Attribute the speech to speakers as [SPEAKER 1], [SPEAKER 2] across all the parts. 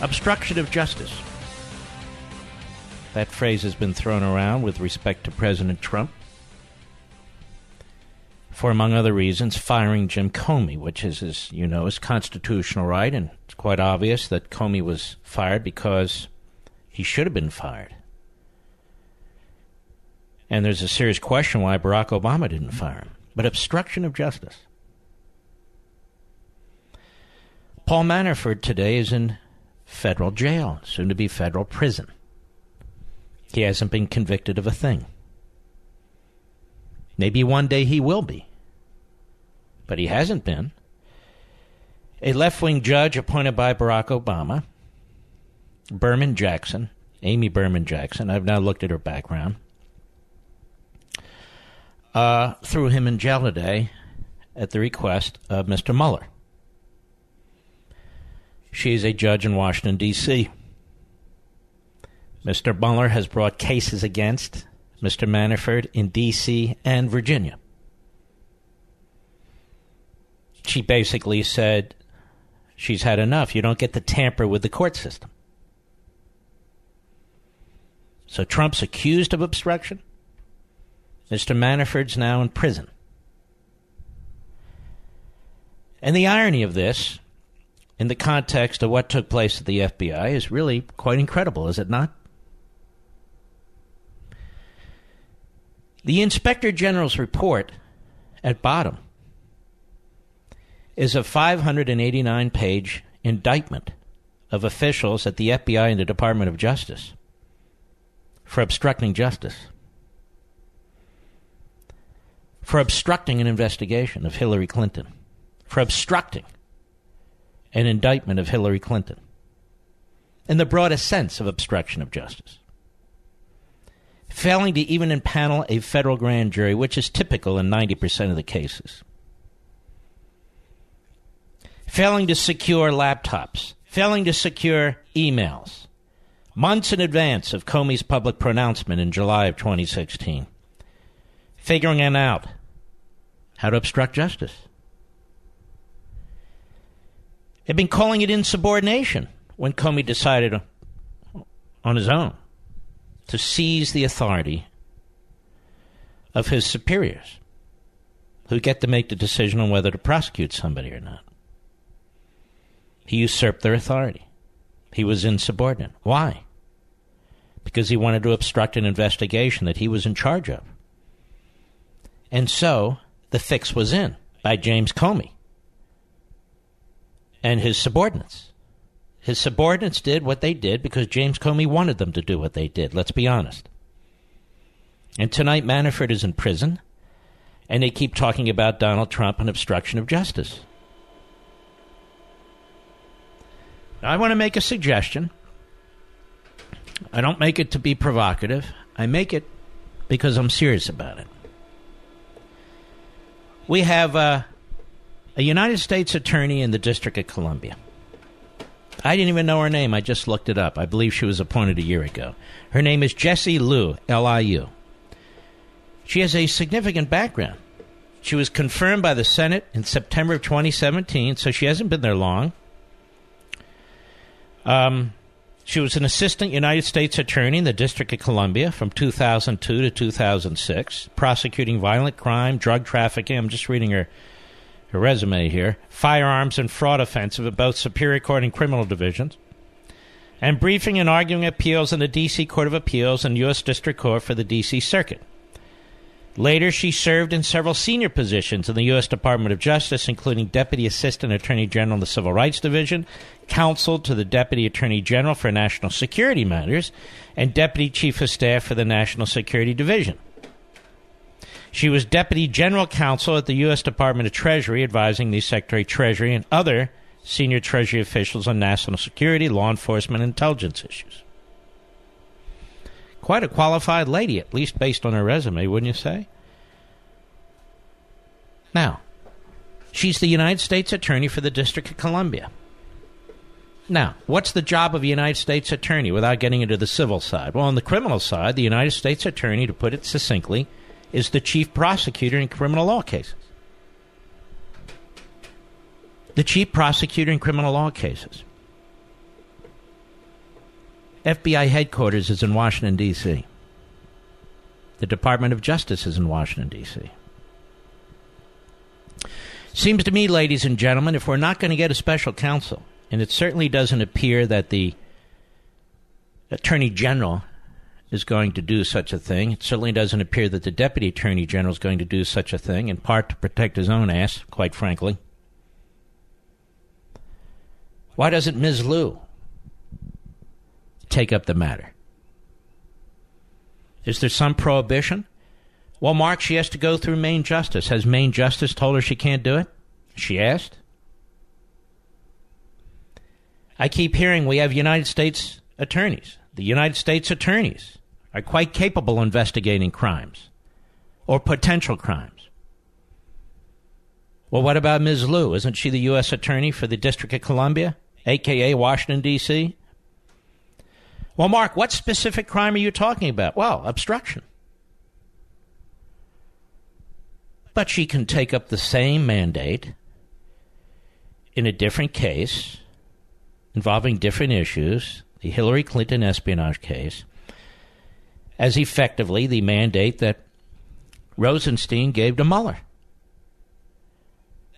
[SPEAKER 1] Obstruction of justice. That phrase has been thrown around with respect to President Trump for, among other reasons, firing Jim Comey, which is, as you know, his constitutional right, and it's quite obvious that Comey was fired because he should have been fired. And there's a serious question why Barack Obama didn't fire him. But obstruction of justice. Paul Manafort today is in federal jail, soon to be federal prison. He hasn't been convicted of a thing. Maybe one day he will be. But he hasn't been. A left wing judge appointed by Barack Obama, Berman Jackson, Amy Berman Jackson, I've now looked at her background, uh, threw him in jail today at the request of Mr. Mueller. She is a judge in Washington, D.C. Mr. Mueller has brought cases against Mr. Manafort in D.C. and Virginia. She basically said she's had enough. You don't get to tamper with the court system. So Trump's accused of obstruction. Mr. Manafort's now in prison. And the irony of this, in the context of what took place at the FBI, is really quite incredible, is it not? The Inspector General's report at bottom is a 589 page indictment of officials at the FBI and the Department of Justice for obstructing justice, for obstructing an investigation of Hillary Clinton, for obstructing an indictment of Hillary Clinton, in the broadest sense of obstruction of justice. Failing to even impanel a federal grand jury, which is typical in 90% of the cases, failing to secure laptops, failing to secure emails, months in advance of Comey's public pronouncement in July of 2016, figuring out. How to obstruct justice. They've been calling it insubordination when Comey decided on his own to seize the authority of his superiors who get to make the decision on whether to prosecute somebody or not. He usurped their authority. He was insubordinate. Why? Because he wanted to obstruct an investigation that he was in charge of. And so the fix was in by James Comey and his subordinates. His subordinates did what they did because James Comey wanted them to do what they did, let's be honest. And tonight, Manafort is in prison, and they keep talking about Donald Trump and obstruction of justice. I want to make a suggestion. I don't make it to be provocative, I make it because I'm serious about it. We have uh, a United States attorney in the District of Columbia I didn't even know her name. I just looked it up. I believe she was appointed a year ago. Her name is Jessie Liu, L I U. She has a significant background. She was confirmed by the Senate in September of 2017, so she hasn't been there long. Um, she was an assistant United States attorney in the District of Columbia from 2002 to 2006, prosecuting violent crime, drug trafficking. I'm just reading her her resume here firearms and fraud offensive at both Superior Court and criminal divisions, and briefing and arguing appeals in the D.C. Court of Appeals and U.S. District Court for the D.C. Circuit. Later, she served in several senior positions in the U.S. Department of Justice, including Deputy Assistant Attorney General in the Civil Rights Division, Counsel to the Deputy Attorney General for National Security Matters, and Deputy Chief of Staff for the National Security Division. She was Deputy General Counsel at the U.S. Department of Treasury, advising the Secretary of Treasury and other senior Treasury officials on national security, law enforcement, and intelligence issues. Quite a qualified lady, at least based on her resume, wouldn't you say? Now, she's the United States Attorney for the District of Columbia. Now, what's the job of a United States Attorney without getting into the civil side? Well, on the criminal side, the United States Attorney, to put it succinctly, is the chief prosecutor in criminal law cases. The chief prosecutor in criminal law cases. FBI headquarters is in Washington, D.C. The Department of Justice is in Washington, D.C. Seems to me, ladies and gentlemen, if we're not going to get a special counsel, and it certainly doesn't appear that the Attorney General is going to do such a thing. It certainly doesn't appear that the Deputy Attorney General is going to do such a thing, in part to protect his own ass, quite frankly. Why doesn't Ms. Liu take up the matter? Is there some prohibition? Well, Mark, she has to go through Main Justice. Has Main Justice told her she can't do it? She asked. I keep hearing we have United States attorneys. The United States attorneys are quite capable of investigating crimes or potential crimes. Well, what about Ms. Liu? Isn't she the U.S. Attorney for the District of Columbia, aka Washington, D.C.? Well, Mark, what specific crime are you talking about? Well, obstruction. But she can take up the same mandate in a different case involving different issues, the Hillary Clinton espionage case, as effectively the mandate that Rosenstein gave to Mueller.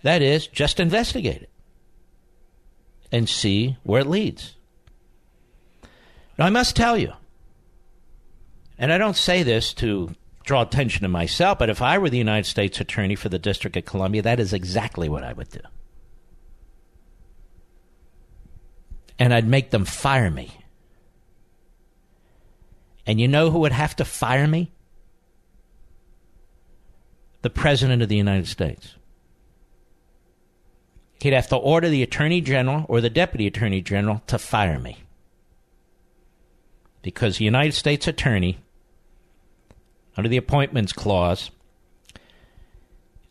[SPEAKER 1] That is, just investigate it and see where it leads. Now, I must tell you, and I don't say this to draw attention to myself, but if I were the United States Attorney for the District of Columbia, that is exactly what I would do. And I'd make them fire me. And you know who would have to fire me? The President of the United States. He'd have to order the Attorney General or the Deputy Attorney General to fire me because the United States Attorney, under the Appointments Clause,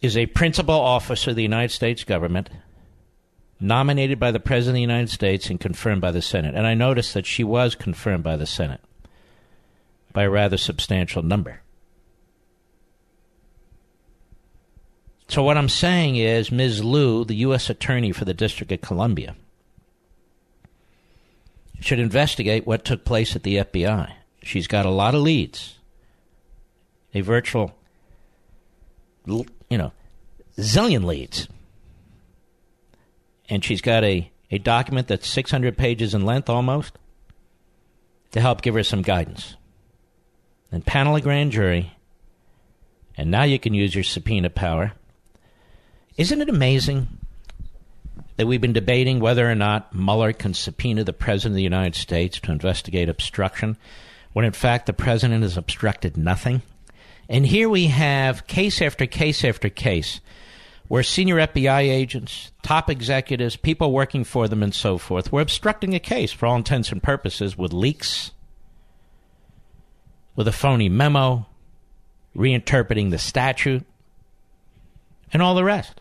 [SPEAKER 1] is a principal officer of the United States government nominated by the President of the United States and confirmed by the Senate. And I noticed that she was confirmed by the Senate by a rather substantial number. So, what I'm saying is, Ms. Liu, the U.S. Attorney for the District of Columbia, should investigate what took place at the FBI. She's got a lot of leads, a virtual, you know, zillion leads. And she's got a, a document that's 600 pages in length almost to help give her some guidance. And panel a grand jury, and now you can use your subpoena power. Isn't it amazing that we've been debating whether or not Mueller can subpoena the President of the United States to investigate obstruction, when in fact the President has obstructed nothing. And here we have case after case after case where senior FBI agents, top executives, people working for them, and so forth were obstructing a case for all intents and purposes with leaks, with a phony memo, reinterpreting the statute, and all the rest.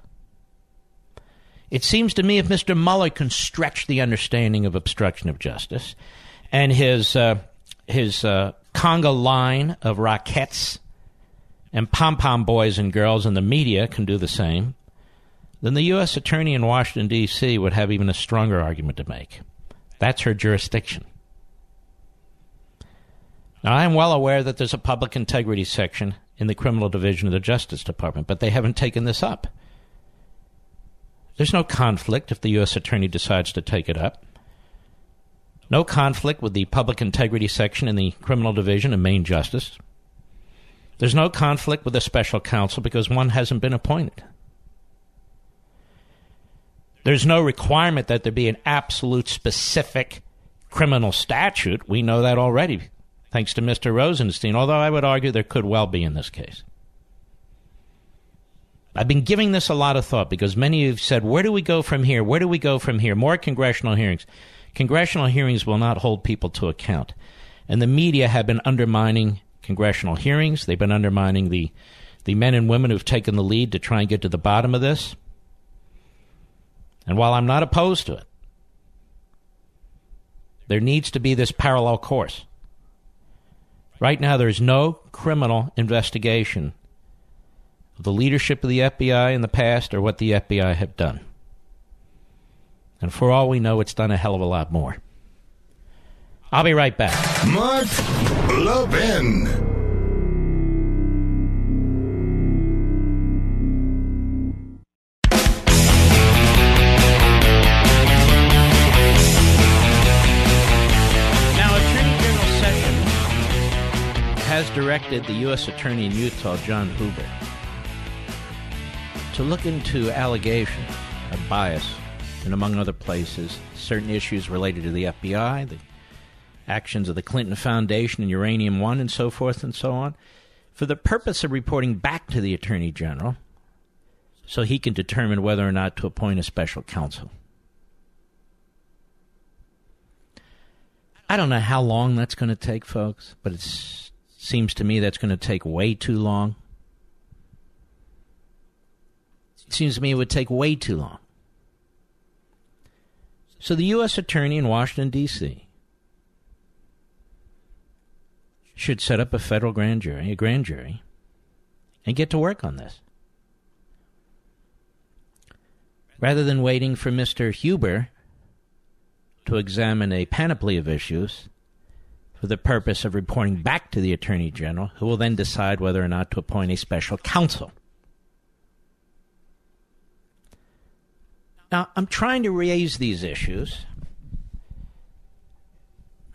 [SPEAKER 1] It seems to me if Mr. Mueller can stretch the understanding of obstruction of justice and his, uh, his uh, conga line of Rockettes and pom pom boys and girls in the media can do the same, then the U.S. Attorney in Washington, D.C. would have even a stronger argument to make. That's her jurisdiction. Now, I am well aware that there's a public integrity section in the criminal division of the Justice Department, but they haven't taken this up. There's no conflict if the U.S. Attorney decides to take it up. No conflict with the public integrity section in the criminal division of Main Justice. There's no conflict with the special counsel because one hasn't been appointed. There's no requirement that there be an absolute specific criminal statute. We know that already, thanks to Mr. Rosenstein, although I would argue there could well be in this case. I've been giving this a lot of thought because many have said, Where do we go from here? Where do we go from here? More congressional hearings. Congressional hearings will not hold people to account. And the media have been undermining congressional hearings. They've been undermining the, the men and women who've taken the lead to try and get to the bottom of this. And while I'm not opposed to it, there needs to be this parallel course. Right now, there's no criminal investigation of the leadership of the FBI in the past or what the FBI have done. And for all we know, it's done a hell of a lot more. I'll be right back.
[SPEAKER 2] Mark Levin.
[SPEAKER 1] Has directed the U.S. Attorney in Utah, John Huber, to look into allegations of bias and, among other places, certain issues related to the FBI, the actions of the Clinton Foundation and Uranium One, and so forth and so on, for the purpose of reporting back to the Attorney General so he can determine whether or not to appoint a special counsel. I don't know how long that's going to take, folks, but it seems to me that's going to take way too long. Seems to me it would take way too long. So the U.S. Attorney in Washington, D.C. should set up a federal grand jury, a grand jury, and get to work on this. Rather than waiting for Mr. Huber to examine a panoply of issues for the purpose of reporting back to the Attorney General, who will then decide whether or not to appoint a special counsel. Now, I'm trying to raise these issues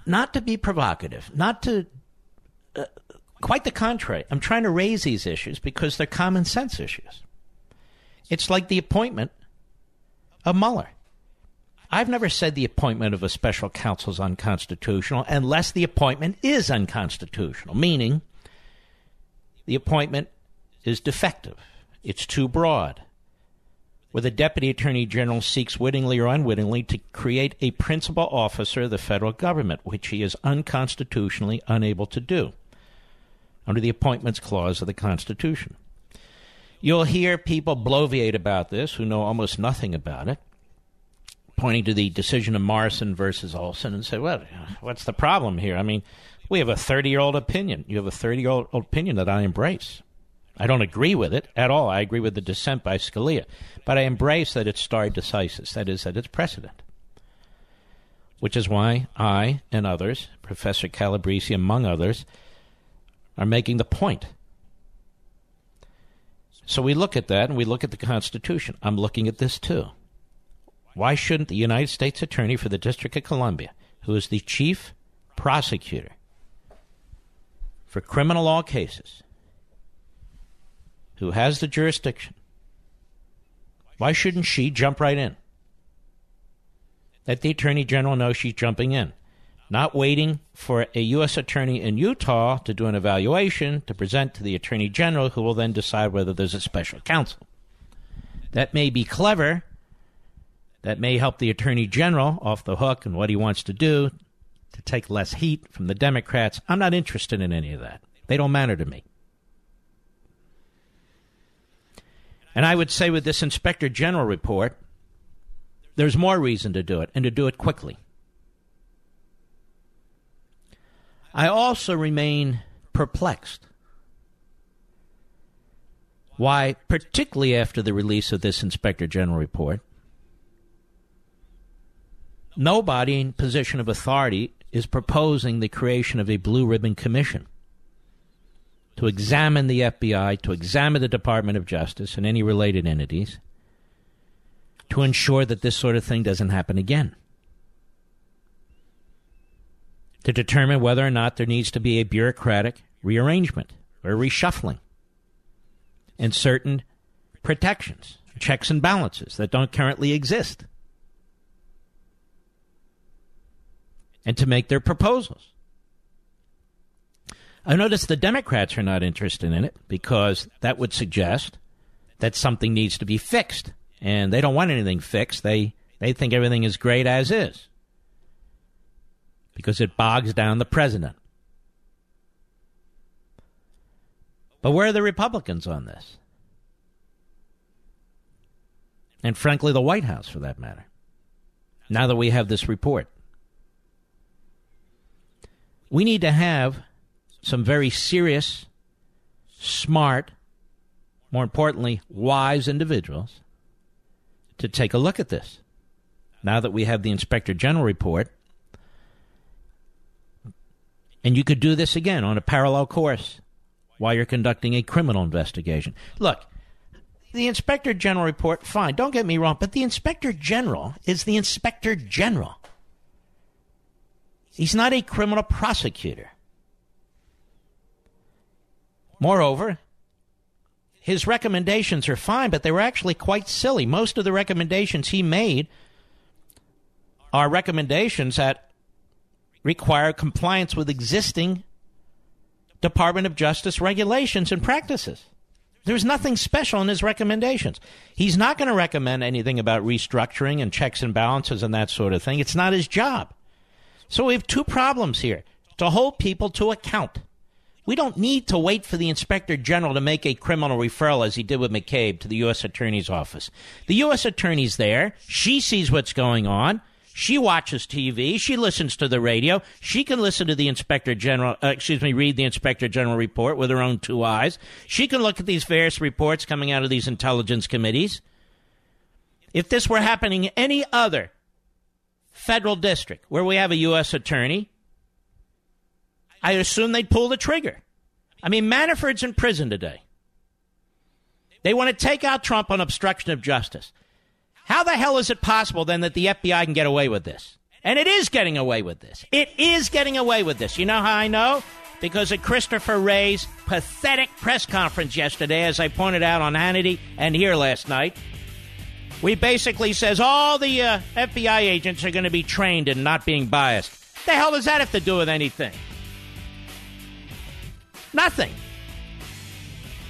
[SPEAKER 1] not to be provocative, not to. Uh, quite the contrary. I'm trying to raise these issues because they're common sense issues. It's like the appointment of Mueller. I've never said the appointment of a special counsel is unconstitutional unless the appointment is unconstitutional, meaning the appointment is defective, it's too broad, where the Deputy Attorney General seeks wittingly or unwittingly to create a principal officer of the federal government, which he is unconstitutionally unable to do under the Appointments Clause of the Constitution. You'll hear people bloviate about this who know almost nothing about it pointing to the decision of Morrison versus Olson and say, well, what's the problem here? I mean, we have a 30 year old opinion. You have a 30 year old opinion that I embrace. I don't agree with it at all. I agree with the dissent by Scalia. But I embrace that it's stare decisis, that is, that it's precedent. Which is why I and others, Professor Calabresi among others, are making the point. So we look at that and we look at the Constitution. I'm looking at this too. Why shouldn't the United States Attorney for the District of Columbia, who is the chief prosecutor for criminal law cases, who has the jurisdiction, why shouldn't she jump right in? Let the Attorney General know she's jumping in, not waiting for a U.S. Attorney in Utah to do an evaluation to present to the Attorney General, who will then decide whether there's a special counsel. That may be clever that may help the Attorney General off the hook and what he wants to do to take less heat from the Democrats. I'm not interested in any of that. They don't matter to me. And I would say with this Inspector General report, there's more reason to do it and to do it quickly. I also remain perplexed why, particularly after the release of this Inspector General report, nobody in position of authority is proposing the creation of a blue ribbon commission to examine the FBI, to examine the Department of Justice and any related entities to ensure that this sort of thing doesn't happen again. To determine whether or not there needs to be a bureaucratic rearrangement or reshuffling and certain protections, checks and balances that don't currently exist. And to make their proposals. I notice the Democrats are not interested in it because that would suggest that something needs to be fixed. And they don't want anything fixed. They, they think everything is great as is because it bogs down the president. But where are the Republicans on this? And frankly, the White House, for that matter, now that we have this report. We need to have some very serious, smart, more importantly, wise individuals to take a look at this. Now that we have the Inspector General report, and you could do this again on a parallel course while you're conducting a criminal investigation. Look, the Inspector General report, fine, don't get me wrong, but the Inspector General is the Inspector General. He's not a criminal prosecutor. Moreover, his recommendations are fine, but they were actually quite silly. Most of the recommendations he made are recommendations that require compliance with existing Department of Justice regulations and practices. There's nothing special in his recommendations. He's not going to recommend anything about restructuring and checks and balances and that sort of thing. It's not his job. So we have two problems here to hold people to account. We don't need to wait for the inspector general to make a criminal referral as he did with McCabe to the U.S. Attorney's Office. The U.S. Attorney's there. She sees what's going on. She watches TV. She listens to the radio. She can listen to the inspector general, uh, excuse me, read the inspector general report with her own two eyes. She can look at these various reports coming out of these intelligence committees. If this were happening any other federal district where we have a U.S. attorney, I assume they'd pull the trigger. I mean, Manafort's in prison today. They want to take out Trump on obstruction of justice. How the hell is it possible then that the FBI can get away with this? And it is getting away with this. It is getting away with this. You know how I know? Because of Christopher Wray's pathetic press conference yesterday, as I pointed out on Hannity and here last night. We basically says all the uh, FBI agents are going to be trained in not being biased. The hell does that have to do with anything? Nothing.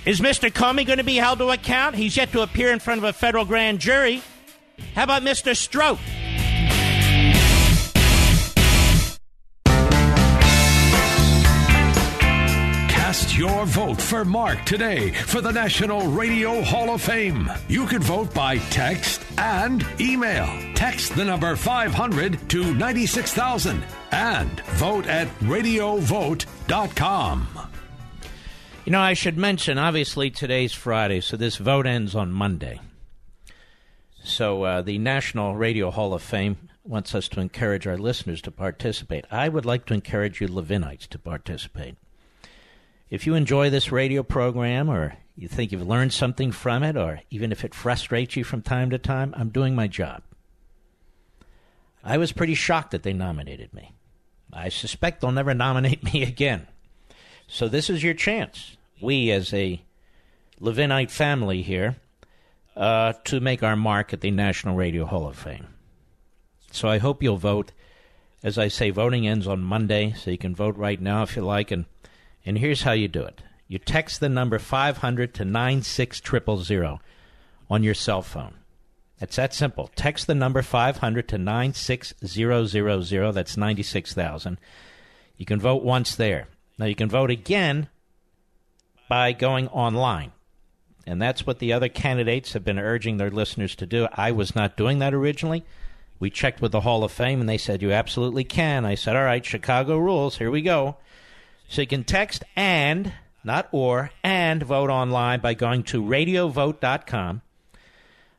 [SPEAKER 1] Is Mr. Comey going to be held to account? He's yet to appear in front of a federal grand jury. How about Mr. Strzok?
[SPEAKER 3] Your vote for Mark today for the National Radio Hall of Fame. You can vote by text and email. Text the number 500 to 96,000 and vote at radiovote.com.
[SPEAKER 1] You know, I should mention, obviously, today's Friday, so this vote ends on Monday. So uh, the National Radio Hall of Fame wants us to encourage our listeners to participate. I would like to encourage you Levinites to participate. If you enjoy this radio program or you think you've learned something from it, or even if it frustrates you from time to time, I'm doing my job. I was pretty shocked that they nominated me. I suspect they'll never nominate me again. So this is your chance. We, as a Levinite family here, uh, to make our mark at the National Radio Hall of Fame. So I hope you'll vote. As I say, voting ends on Monday, so you can vote right now if you like. And, and here's how you do it you text the number 500 to 96000 on your cell phone. It's that simple. Text the number 500 to 96000. That's 96,000. You can vote once there. Now you can vote again by going online. And that's what the other candidates have been urging their listeners to do. I was not doing that originally. We checked with the Hall of Fame and they said, You absolutely can. I said, All right, Chicago rules. Here we go. So you can text and, not or, and vote online by going to radiovote.com.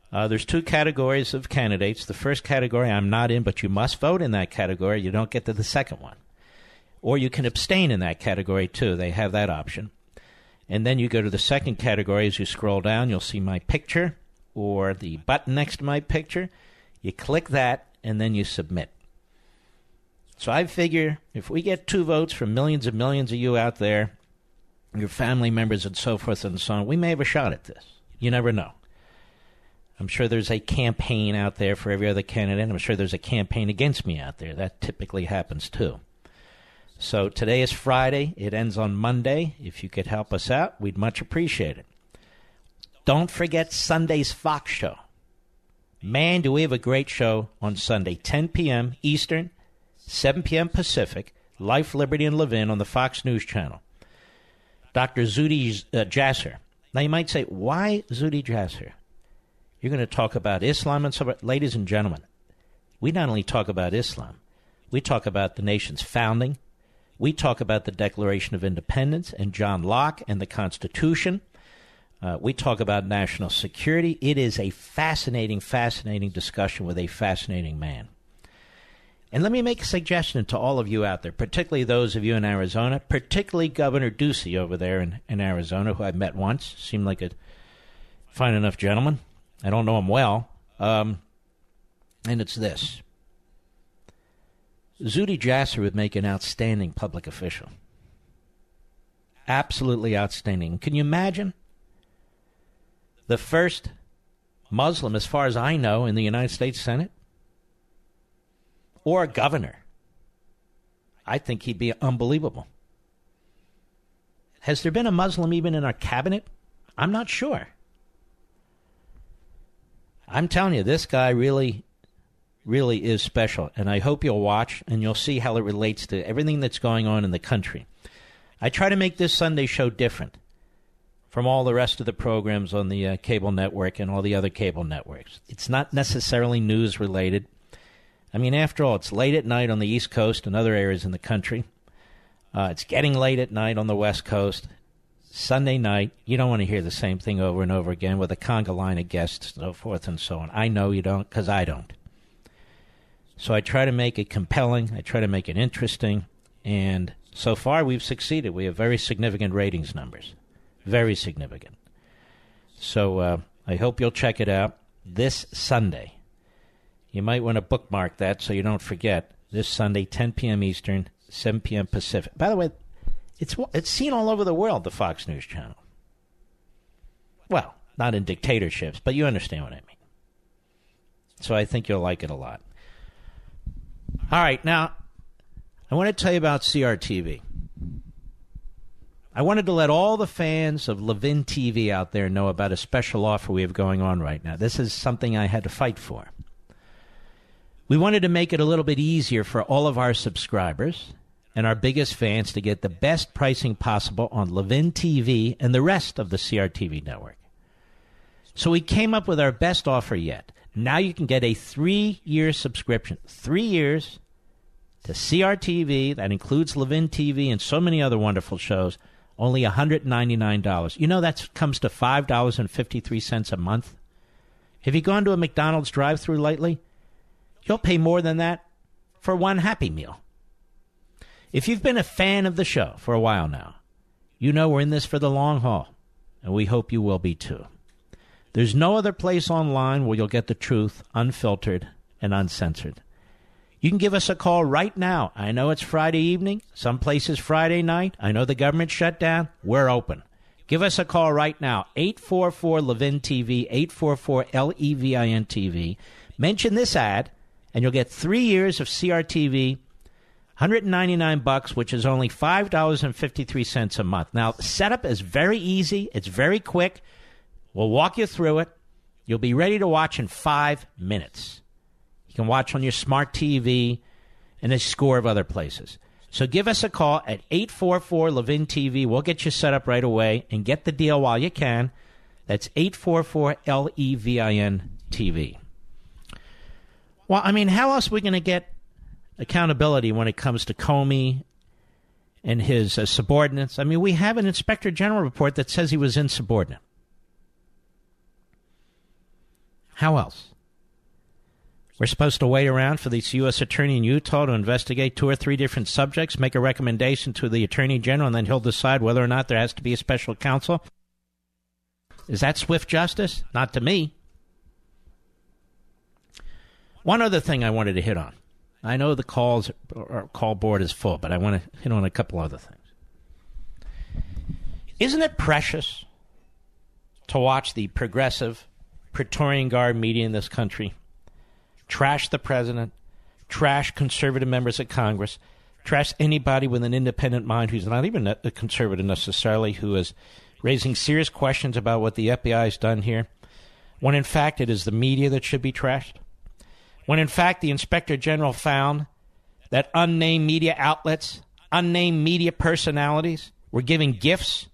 [SPEAKER 1] Uh, there's two categories of candidates. The first category I'm not in, but you must vote in that category. You don't get to the second one. Or you can abstain in that category too. They have that option. And then you go to the second category. As you scroll down, you'll see my picture or the button next to my picture. You click that, and then you submit. So I figure if we get two votes from millions and millions of you out there, your family members and so forth and so on, we may have a shot at this. You never know. I'm sure there's a campaign out there for every other candidate. I'm sure there's a campaign against me out there. That typically happens too. So today is Friday. It ends on Monday. If you could help us out, we'd much appreciate it. Don't forget Sunday's Fox show. Man, do we have a great show on Sunday, 10 p.m. Eastern, 7 p.m. Pacific, Life, Liberty, and Levin on the Fox News Channel. Dr. Zuhdi uh, Jasser. Now, you might say, why Zuhdi Jasser? You're going to talk about Islam and so. Ladies and gentlemen, we not only talk about Islam, we talk about the nation's founding, we talk about the Declaration of Independence and John Locke and the Constitution. Uh, we talk about national security. It is a fascinating, fascinating discussion with a fascinating man. And let me make a suggestion to all of you out there, particularly those of you in Arizona, particularly Governor Ducey over there in, in Arizona, who I met once. Seemed like a fine enough gentleman. I don't know him well. Um, and it's this Zuhdi Jasser would make an outstanding public official. Absolutely outstanding. Can you imagine? The first Muslim, as far as I know, in the United States Senate? Or a governor. I think he'd be unbelievable. Has there been a Muslim even in our cabinet? I'm not sure. I'm telling you, this guy really really is special. And I hope you'll watch and you'll see how it relates to everything that's going on in the country. I try to make this Sunday show different from all the rest of the programs on the uh, cable network and all the other cable networks. It's not necessarily news related. I mean, after all, it's late at night on the East Coast and other areas in the country. Uh, it's getting late at night on the West Coast. Sunday night, you don't want to hear the same thing over and over again with a conga line of guests, so forth and so on. I know you don't, because I don't. So I try to make it compelling. I try to make it interesting. And so far, we've succeeded. We have very significant ratings numbers. Very significant. So uh, I hope you'll check it out this Sunday. You might want to bookmark that so you don't forget. This Sunday, 10 p.m. Eastern, 7 p.m. Pacific. By the way, it's it's seen all over the world. The Fox News Channel. Well, not in dictatorships, but you understand what I mean. So I think you'll like it a lot. All right, now I want to tell you about CRTV. I wanted to let all the fans of Levin TV out there know about a special offer we have going on right now. This is something I had to fight for. We wanted to make it a little bit easier for all of our subscribers and our biggest fans to get the best pricing possible on Levin TV and the rest of the CRTV network. So we came up with our best offer yet. Now you can get a three year subscription. Three years to CRTV. That includes Levin TV and so many other wonderful shows. Only $199. You know that comes to $5.53 a month. Have you gone to a McDonald's drive through lately? You'll pay more than that for one Happy Meal. If you've been a fan of the show for a while now, you know we're in this for the long haul, and we hope you will be too. There's no other place online where you'll get the truth unfiltered and uncensored. You can give us a call right now. I know it's Friday evening, some places Friday night. I know the government shut down. We're open. Give us a call right now, 844 Levin TV, 844 L E V I N TV. Mention this ad, and you'll get three years of CRTV, 199 bucks, which is only $5.53 a month. Now, setup is very easy, it's very quick. We'll walk you through it. You'll be ready to watch in five minutes. You can watch on your smart TV and a score of other places. So give us a call at 844 Levin TV. We'll get you set up right away and get the deal while you can. That's 844 L E V I N TV. Well, I mean, how else are we going to get accountability when it comes to Comey and his uh, subordinates? I mean, we have an inspector general report that says he was insubordinate. How else? We're supposed to wait around for this U.S. attorney in Utah to investigate two or three different subjects, make a recommendation to the attorney general, and then he'll decide whether or not there has to be a special counsel. Is that swift justice? Not to me. One other thing I wanted to hit on. I know the calls or call board is full, but I want to hit on a couple other things. Isn't it precious to watch the progressive Praetorian Guard media in this country trash the president, trash conservative members of Congress, trash anybody with an independent mind who's not even a conservative necessarily, who is raising serious questions about what the FBI has done here, when in fact it is the media that should be trashed? When in fact the Inspector General found that unnamed media outlets, unnamed media personalities were giving gifts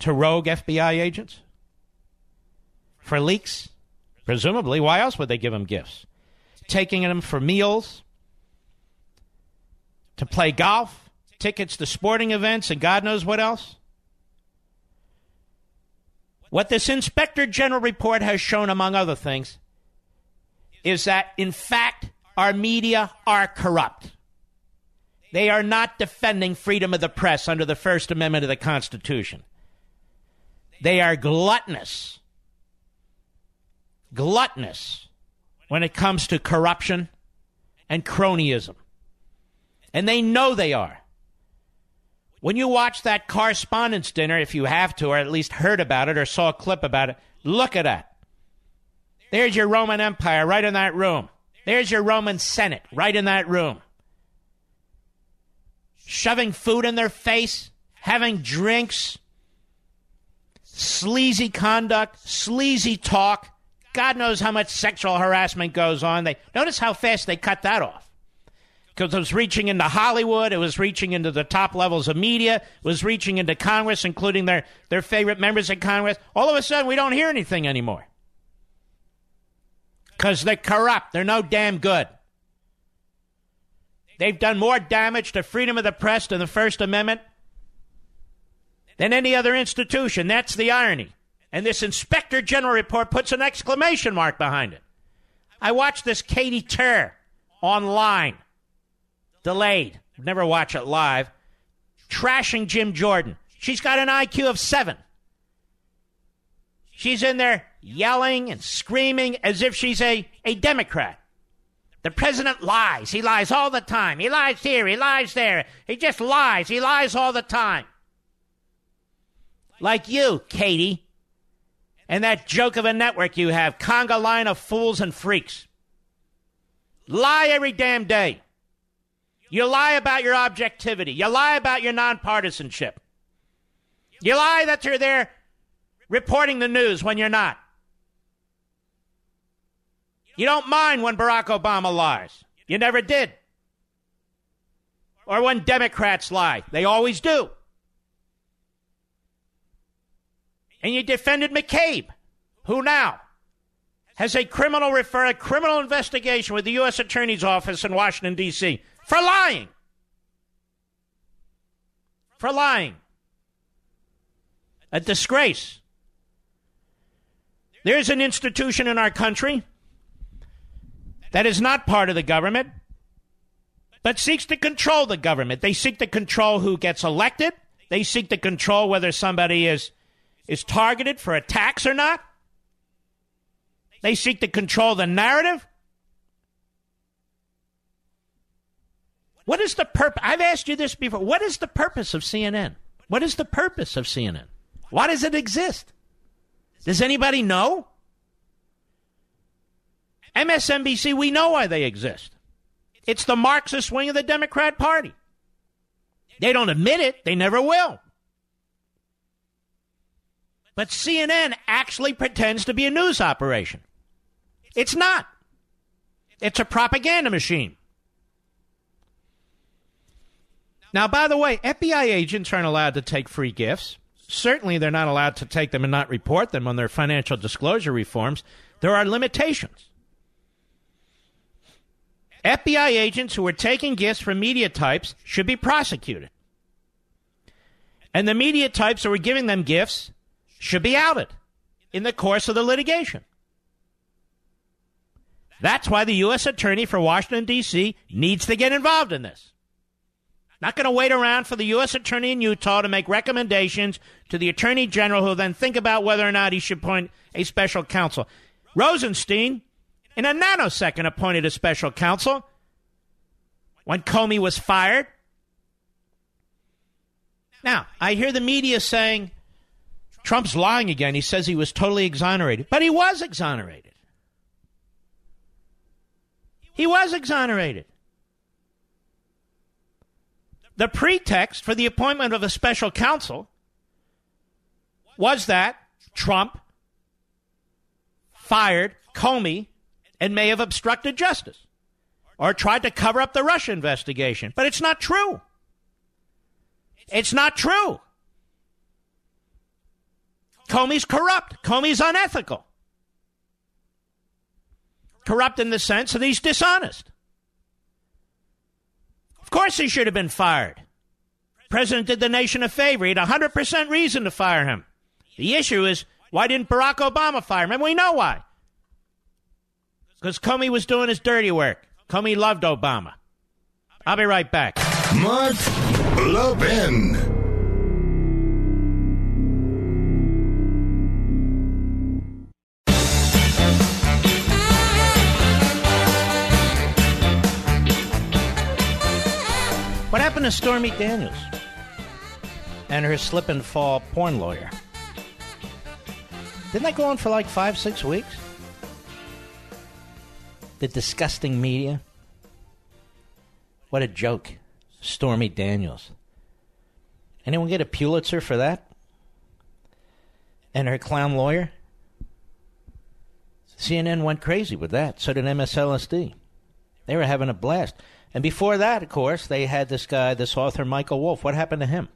[SPEAKER 1] to rogue FBI agents? For leaks? Presumably, why else would they give them gifts? Taking them for meals, to play golf, tickets to sporting events, and God knows what else? What this Inspector General report has shown, among other things, is that, in fact, our media are corrupt. They are not defending freedom of the press under the First Amendment of the Constitution. They are gluttonous. Gluttonous when it comes to corruption and cronyism. And they know they are. When you watch that correspondence dinner, if you have to, or at least heard about it or saw a clip about it, look at that. There's your Roman Empire right in that room. There's your Roman Senate right in that room. Shoving food in their face, having drinks, sleazy conduct, sleazy talk. God knows how much sexual harassment goes on. They notice how fast they cut that off because it was reaching into Hollywood, it was reaching into the top levels of media, it was reaching into Congress, including their, their favorite members of Congress. All of a sudden, we don't hear anything anymore because they're corrupt. They're no damn good. They've done more damage to freedom of the press and the First Amendment than any other institution. That's the irony. And this Inspector General report puts an exclamation mark behind it. I watched this Katie Tur online delayed. Never watch it live. Trashing Jim Jordan. She's got an IQ of seven. She's in there yelling and screaming as if she's a, a Democrat. The president lies. He lies all the time. He lies here. He lies there. He just lies. He lies all the time. Like you, Katie. And that joke of a network you have, conga line of fools and freaks. Lie every damn day. You lie about your objectivity. You lie about your nonpartisanship. You lie that you're there reporting the news when you're not. You don't mind when Barack Obama lies. You never did. Or when Democrats lie. They always do. And you defended McCabe, who now has a criminal refer a criminal investigation with the U.S. Attorney's Office in Washington, D.C for lying. For lying. A disgrace. There's an institution in our country that is not part of the government, but seeks to control the government. They seek to control who gets elected. They seek to control whether somebody is, is targeted for attacks or not. They seek to control the narrative. What is the purpose? I've asked you this before. What is the purpose of CNN? What is the purpose of CNN? Why does it exist? Does anybody know? MSNBC, we know why they exist. It's the Marxist wing of the Democrat Party. They don't admit it, they never will. But CNN actually pretends to be a news operation. It's not, it's a propaganda machine. Now, by the way, FBI agents aren't allowed to take free gifts. Certainly, they're not allowed to take them and not report them on their financial disclosure reforms. There are limitations. FBI agents who are taking gifts from media types should be prosecuted. And the media types who are giving them gifts should be outed in the course of the litigation. That's why the U.S. Attorney for Washington, D.C. needs to get involved in this. Not going to wait around for the U.S. Attorney in Utah to make recommendations to the Attorney General who will then think about whether or not he should appoint a special counsel. Rosenstein, in a nanosecond, appointed a special counsel when Comey was fired. Now, I hear the media saying Trump's lying again. He says he was totally exonerated, but he was exonerated. He was exonerated. The pretext for the appointment of a special counsel was that Trump fired Comey and may have obstructed justice or tried to cover up the Russia investigation. But it's not true. It's not true. Comey's corrupt. Comey's unethical. Corrupt in the sense that he's dishonest. Of course, he should have been fired. President did the nation a favor. He had 100% reason to fire him. The issue is why didn't Barack Obama fire him? And we know why. Because Comey was doing his dirty work. Comey loved Obama. I'll be right back.
[SPEAKER 2] Mark Levin.
[SPEAKER 1] What happened to Stormy Daniels and her slip and fall porn lawyer? Didn't that go on for like five, six weeks? The disgusting media. What a joke. Stormy Daniels. Anyone get a Pulitzer for that? And her clown lawyer? CNN went crazy with that. So did MSLSD. They were having a blast. And before that, of course, they had this guy, this author, Michael Wolff. What happened to him?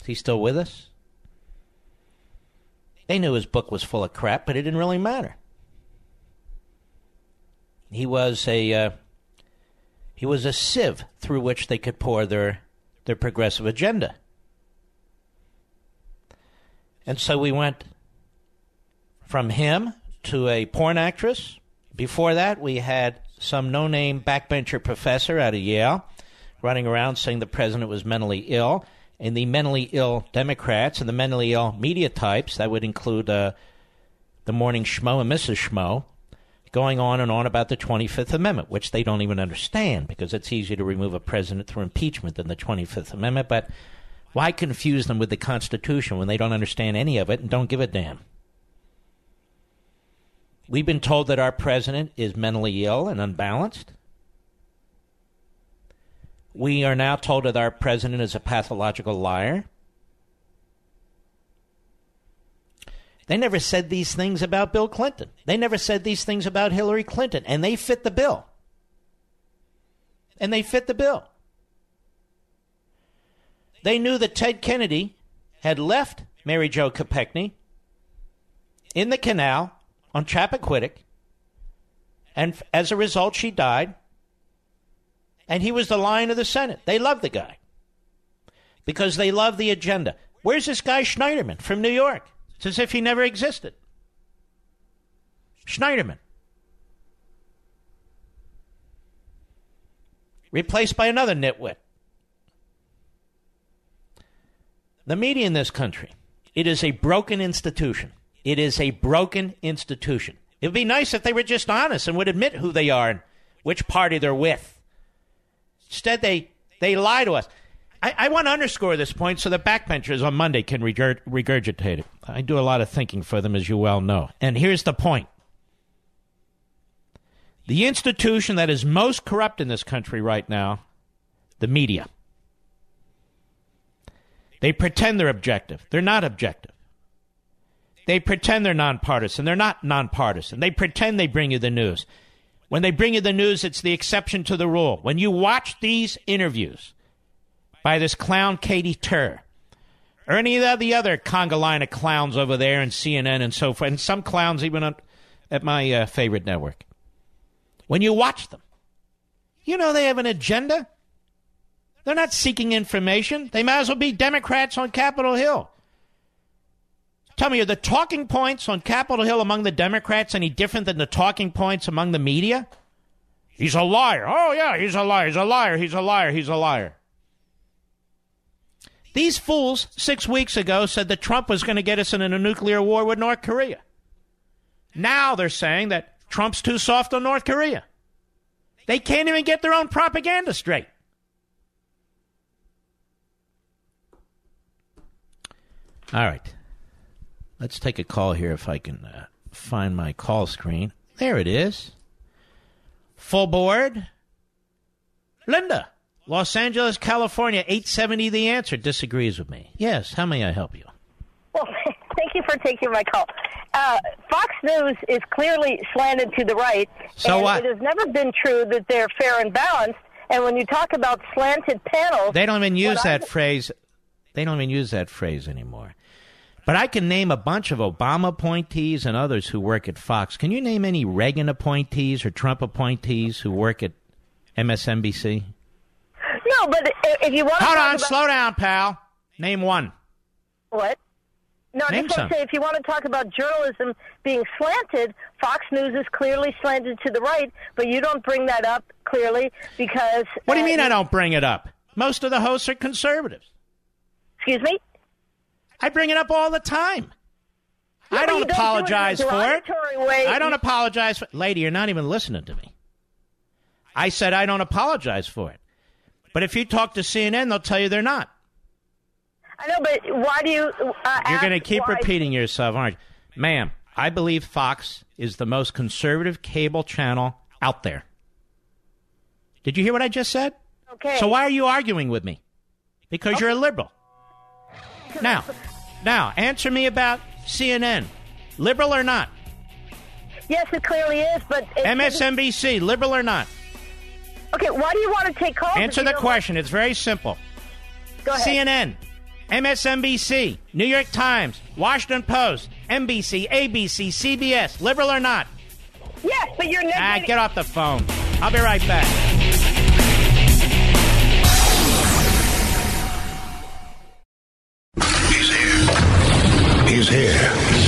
[SPEAKER 1] Is he still with us? They knew his book was full of crap, but it didn't really matter. He was a uh, he was a sieve through which they could pour their their progressive agenda. And so we went from him to a porn actress. Before that, we had some no name backbencher professor out of Yale running around saying the president was mentally ill. And the mentally ill Democrats and the mentally ill media types, that would include uh, the morning Schmo and Mrs. Schmo, going on and on about the 25th Amendment, which they don't even understand because it's easier to remove a president through impeachment than the 25th Amendment. But why confuse them with the Constitution when they don't understand any of it and don't give a damn? We've been told that our president is mentally ill and unbalanced. We are now told that our president is a pathological liar. They never said these things about Bill Clinton. They never said these things about Hillary Clinton, and they fit the bill. And they fit the bill. They knew that Ted Kennedy had left Mary Jo Kopechne in the canal on Chappaquiddick, and as a result, she died. And he was the lion of the Senate. They loved the guy because they love the agenda. Where's this guy Schneiderman from New York? It's as if he never existed. Schneiderman. Replaced by another nitwit. The media in this country, it is a broken institution. It is a broken institution. It would be nice if they were just honest and would admit who they are and which party they're with. Instead, they, they lie to us. I, I want to underscore this point so the backbenchers on Monday can regurg- regurgitate it. I do a lot of thinking for them, as you well know. And here's the point the institution that is most corrupt in this country right now, the media. They pretend they're objective. They're not objective. They pretend they're nonpartisan. They're not nonpartisan. They pretend they bring you the news. When they bring you the news, it's the exception to the rule. When you watch these interviews by this clown Katie Tur, or any of the other conga line of clowns over there and CNN and so forth, and some clowns even at my uh, favorite network, when you watch them, you know they have an agenda. They're not seeking information. They might as well be Democrats on Capitol Hill. Tell me, are the talking points on Capitol Hill among the Democrats any different than the talking points among the media? He's a liar. Oh, yeah, he's a liar. He's a liar. He's a liar. He's a liar. These fools six weeks ago said that Trump was going to get us in a nuclear war with North Korea. Now they're saying that Trump's too soft on North Korea. They can't even get their own propaganda straight. All right. Let's take a call here if I can uh, find my call screen. There it is. Full board. Linda, Los Angeles, California, 870 The Answer, disagrees with me. Yes, how may I help you?
[SPEAKER 4] Well, thank you for taking my call. Uh, Fox News is clearly slanted to the right.
[SPEAKER 1] So
[SPEAKER 4] and
[SPEAKER 1] what?
[SPEAKER 4] It has never been true that they're fair and balanced. And when you talk about slanted panels,
[SPEAKER 1] They don't even use that
[SPEAKER 4] I-
[SPEAKER 1] phrase. They don't even use that phrase anymore. But I can name a bunch of Obama appointees and others who work at Fox. Can you name any Reagan appointees or Trump appointees who work at MSNBC?
[SPEAKER 4] No, but if you want to
[SPEAKER 1] Hold on,
[SPEAKER 4] about
[SPEAKER 1] slow down, pal. Name one.
[SPEAKER 4] what? No, I
[SPEAKER 1] Name
[SPEAKER 4] just want to say if you want to talk about journalism being slanted, Fox News is clearly slanted to the right, but you don't bring that up clearly because.
[SPEAKER 1] What do you
[SPEAKER 4] uh,
[SPEAKER 1] mean I don't bring it up? Most of the hosts are conservatives.
[SPEAKER 4] Excuse me.
[SPEAKER 1] I bring it up all the time.
[SPEAKER 4] Yeah,
[SPEAKER 1] I don't
[SPEAKER 4] don't do it
[SPEAKER 1] apologize for it.
[SPEAKER 4] way.
[SPEAKER 1] I don't apologize for Lady, you're not even listening to me. I said I don't apologize for it. But if you talk to CNN, they'll tell you they're not.
[SPEAKER 4] I know, but why do you? Uh,
[SPEAKER 1] You're going to keep
[SPEAKER 4] why-
[SPEAKER 1] repeating yourself, aren't you? Ma'am, I believe Fox is the most conservative cable channel out there. Did you hear what I just said?
[SPEAKER 4] Okay.
[SPEAKER 1] So why are you arguing with me? Because you're a liberal. Now, now, answer me about CNN. Liberal or not?
[SPEAKER 4] Yes, it clearly is, but
[SPEAKER 1] MSNBC, liberal or not?
[SPEAKER 4] Okay, why do you want to take calls?
[SPEAKER 1] Answer the
[SPEAKER 4] don't-
[SPEAKER 1] question. It's very simple.
[SPEAKER 4] Go ahead.
[SPEAKER 1] CNN, MSNBC, New York Times, Washington Post, NBC, ABC, CBS, liberal or not?
[SPEAKER 4] Yes, but you're
[SPEAKER 1] Ah, get off the phone. I'll be right back.
[SPEAKER 2] He's here. He's here.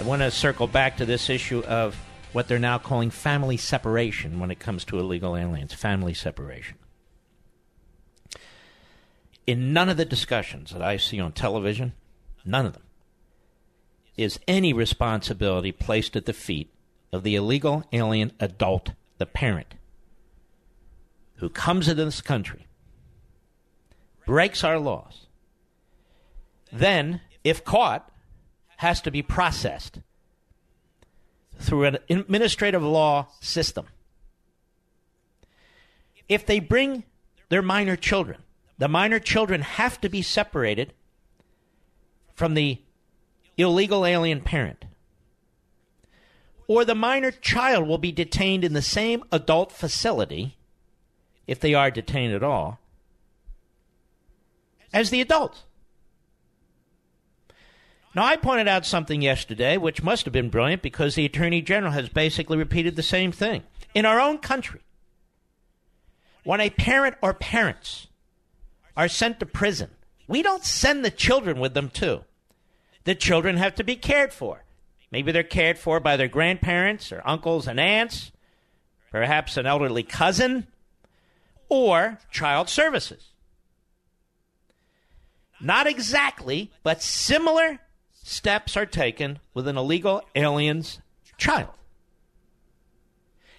[SPEAKER 1] I want to circle back to this issue of what they're now calling family separation when it comes to illegal aliens. Family separation. In none of the discussions that I see on television, none of them, is any responsibility placed at the feet of the illegal alien adult, the parent, who comes into this country, breaks our laws, then, if caught, has to be processed through an administrative law system. If they bring their minor children, the minor children have to be separated from the illegal alien parent. Or the minor child will be detained in the same adult facility, if they are detained at all, as the adults. Now, I pointed out something yesterday which must have been brilliant because the Attorney General has basically repeated the same thing. In our own country, when a parent or parents are sent to prison, we don't send the children with them, too. The children have to be cared for. Maybe they're cared for by their grandparents or uncles and aunts, perhaps an elderly cousin, or child services. Not exactly, but similar steps are taken with an illegal alien's child.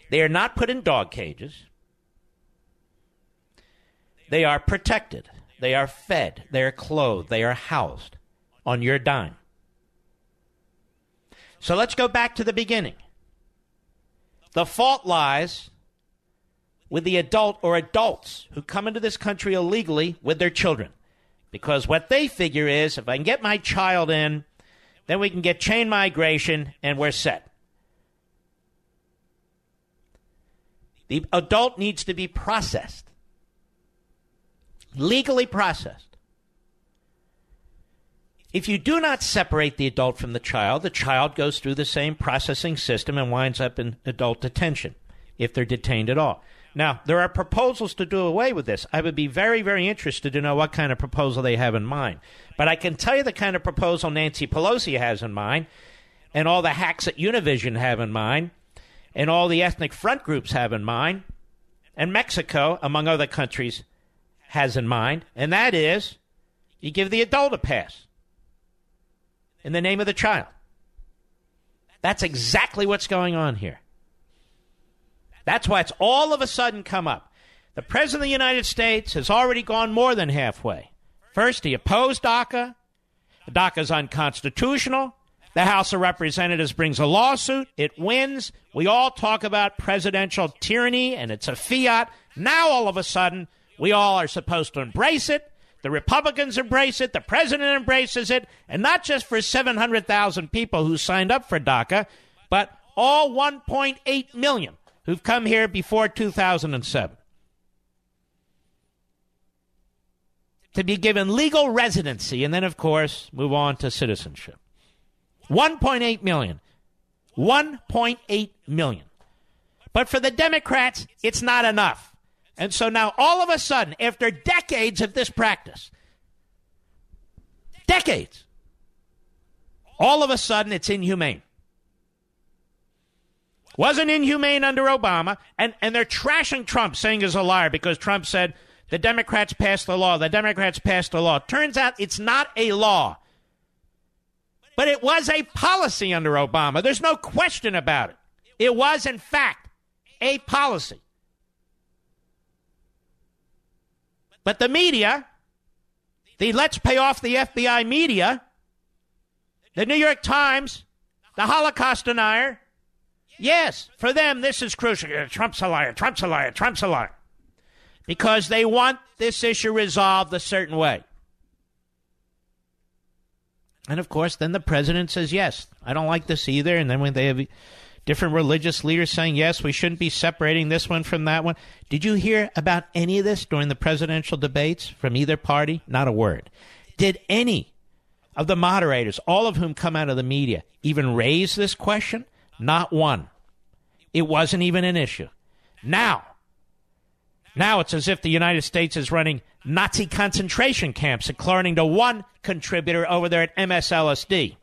[SPEAKER 1] They are not put in dog cages. They are protected. They are fed. They are clothed. They are housed on your dime. So let's go back to the beginning. The fault lies with the adult or adults who come into this country illegally with their children. Because what they figure is if I can get my child in, then we can get chain migration and we're set. The adult needs to be processed, legally processed. If you do not separate the adult from the child, the child goes through the same processing system and winds up in adult detention if they're detained at all. Now, there are proposals to do away with this. I would be very, very interested to know what kind of proposal they have in mind. But I can tell you the kind of proposal Nancy Pelosi has in mind, and all the hacks at Univision have in mind, and all the ethnic front groups have in mind, and Mexico, among other countries, has in mind, and that is you give the adult a pass. in the name of the child. That's exactly what's going on here. That's why it's all of a sudden come up. The President of the United States has already gone more than halfway. First, he opposed DACA. DACA is unconstitutional. The House of Representatives brings a lawsuit. It wins. We all talk about presidential tyranny and it's a fiat. Now, all of a sudden, we all are supposed to embrace it. The Republicans embrace it. The president embraces it. And not just for 700,000 people who signed up for DACA, but all 1.8 million who've come here before 2007. To be given legal residency and then, of course, move on to citizenship. 1.8 million. 1.8 million. But for the Democrats, it's not enough. And so now, all of a sudden, after decades of this practice, decades, all of a sudden it's inhumane. Wasn't inhumane under Obama, and, and they're trashing Trump, saying he's a liar because Trump said the Democrats passed the law. The Democrats passed the law. Turns out it's not a law. But it was a policy under Obama. There's no question about it. It was, in fact, a policy. But the media, the let's pay off the FBI media, the New York Times, the Holocaust denier, yes, for them this is crucial. Trump's a liar, Trump's a liar, Trump's a liar. Because they want this issue resolved a certain way. And of course, then the president says, yes, I don't like this either. And then when they have different religious leaders saying, yes, we shouldn't be separating this one from that one. Did you hear about any of this during the presidential debates from either party? Not a word. Did any of the moderators, all of whom come out of the media, even raise this question? Not one. It wasn't even an issue. Now, now it's as if the United States is running Nazi concentration camps, according to one contributor over there at MSLSD.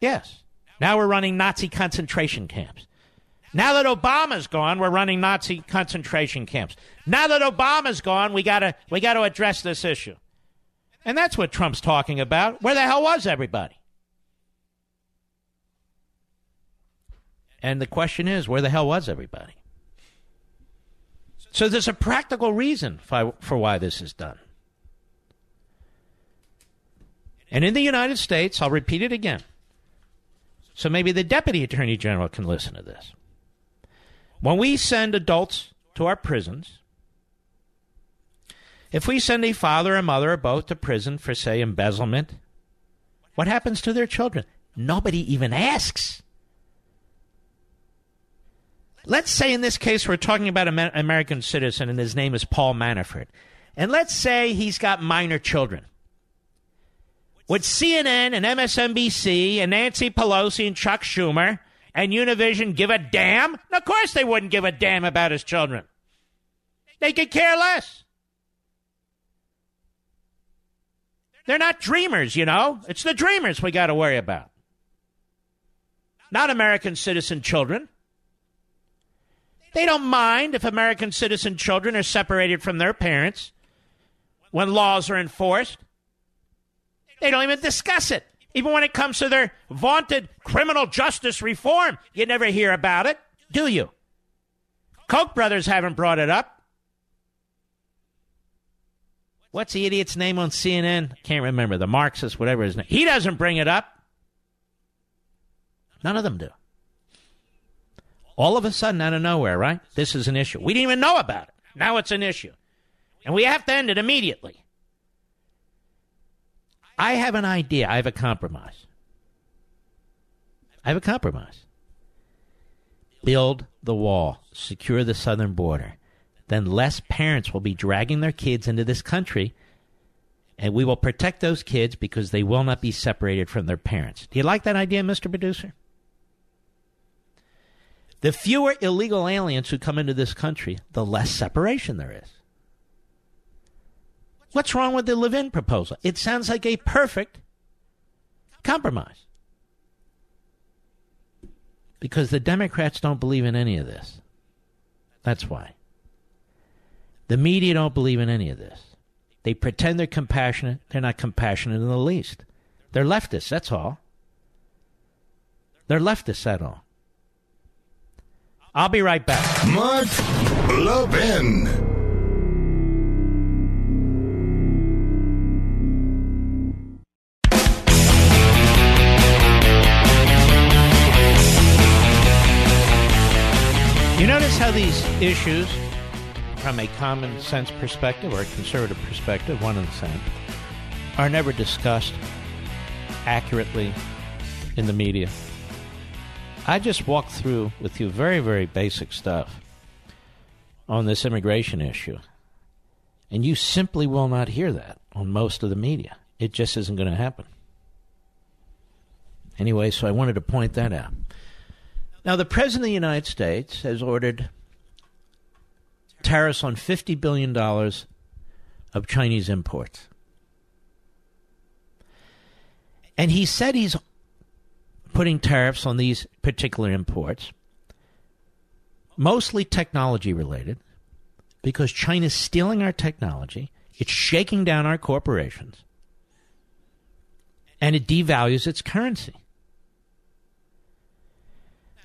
[SPEAKER 1] Yes. Now we're running Nazi concentration camps. Now that Obama's gone, we're running Nazi concentration camps. Now that Obama's gone, we gotta we gotta address this issue. And that's what Trump's talking about. Where the hell was everybody? And the question is, where the hell was everybody? So there's a practical reason for, why this is done. And in the United States, I'll repeat it again. So maybe the Deputy Attorney General can listen to this. When we send adults to our prisons, if we send a father and mother or both to prison for, say, embezzlement, what happens to their children? Nobody even asks. Let's say in this case we're talking about an American citizen and his name is Paul Manafort. And let's say he's got minor children. Would CNN and MSNBC and Nancy Pelosi and Chuck Schumer and Univision give a damn? Of course they wouldn't give a damn about his children. They could care less. They're not dreamers, you know. It's the dreamers we got to worry about. Not American citizen children. They don't mind if American citizen children are separated from their parents when laws are enforced. They don't even discuss it. Even when it comes to their vaunted criminal justice reform, you never hear about it, do you? Koch brothers haven't brought it up. What's the idiot's name on CNN? Can't remember. The Marxist, whatever his name. He doesn't bring it up. None of them do. All of a sudden, out of nowhere, right? This is an issue. We didn't even know about it. Now it's an issue. And we have to end it immediately. I have an idea. I have a compromise. I have a compromise. Build the wall, secure the southern border. Then less parents will be dragging their kids into this country, and we will protect those kids because they will not be separated from their parents. Do you like that idea, Mr. Producer? The fewer illegal aliens who come into this country, the less separation there is. What's wrong with the Levin proposal? It sounds like a perfect compromise. Because the Democrats don't believe in any of this. That's why. The media don't believe in any of this. They pretend they're compassionate. They're not compassionate in the least. They're leftists, that's all. They're leftists, that's all. I'll be right back.
[SPEAKER 2] Mark Levin.
[SPEAKER 1] You notice how these issues, from a common sense perspective or a conservative perspective, one and the same, are never discussed accurately in the media. I just walked through with you very, very basic stuff on this immigration issue. And you simply will not hear that on most of the media. It just isn't going to happen. Anyway, so I wanted to point that out. Now, the President of the United States has ordered tariffs on $50 billion of Chinese imports. And he said he's putting tariffs on these particular imports, mostly technology related, because China's stealing our technology, it's shaking down our corporations, and it devalues its currency.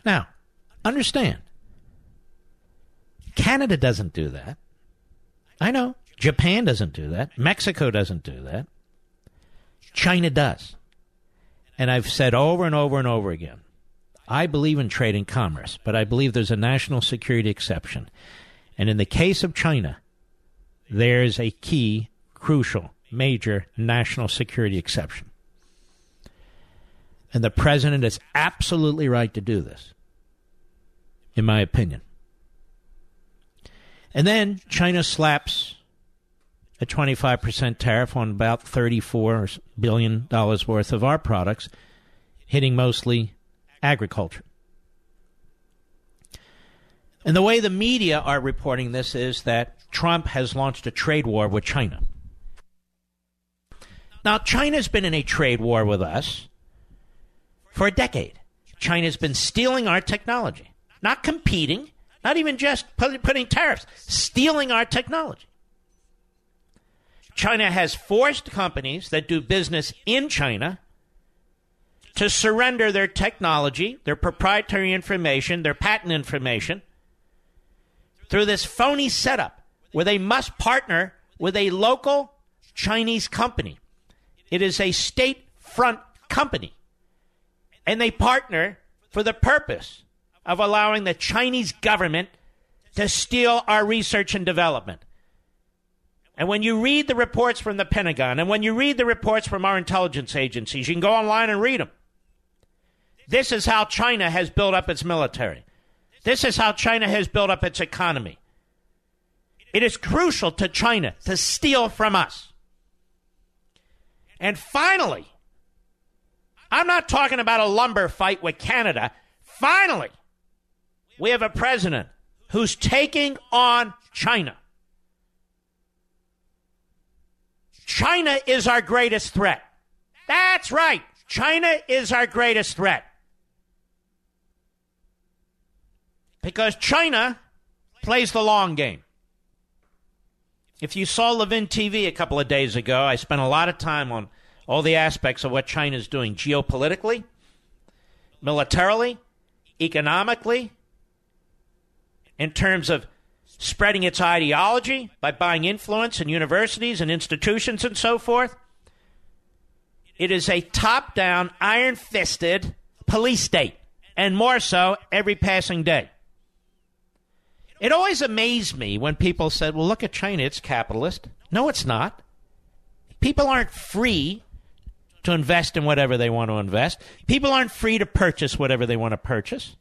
[SPEAKER 1] Now, understand, Canada doesn't do that. I know. Japan doesn't do that. Mexico doesn't do that. China does. And I've said over and over and over again I believe in trade and commerce, but I believe there's a national security exception. And in the case of China, there's a key, crucial, major national security exception. And the president is absolutely right to do this in my opinion. And then China slaps a 25% tariff on about $34 billion worth of our products, hitting mostly agriculture. And the way the media are reporting this is that Trump has launched a trade war with China. Now, China's been in a trade war with us for a decade. China's been stealing our technology not competing, not even just putting tariffs, stealing our technology. China has forced companies that do business in China to surrender their technology, their proprietary information, their patent information through this phony setup where they must partner with a local Chinese company. It is a state front company. And they partner for the purpose of allowing the Chinese government to steal our research and development. And when you read the reports from the Pentagon and when you read the reports from our intelligence agencies, you can go online and read them. This is how China has built up its military. This is how China has built up its economy. It is crucial to China to steal from us. And finally, I'm not talking about a lumber fight with Canada. Finally, we have a president who's taking on China. China is our greatest threat. That's right. China is our greatest threat. Because China plays the long game. If you saw Levin TV a couple of days ago, I spent a lot of time on all the aspects of what China is doing geopolitically, militarily, economically, in terms of spreading its ideology by buying influence in universities and institutions and so forth. It is a top down, iron fisted police state, and more so every passing day. It always amazed me when people said, well, look at China, it's capitalist. No, it's not. People aren't free to invest in whatever they want to invest, people aren't free to purchase whatever they want to purchase.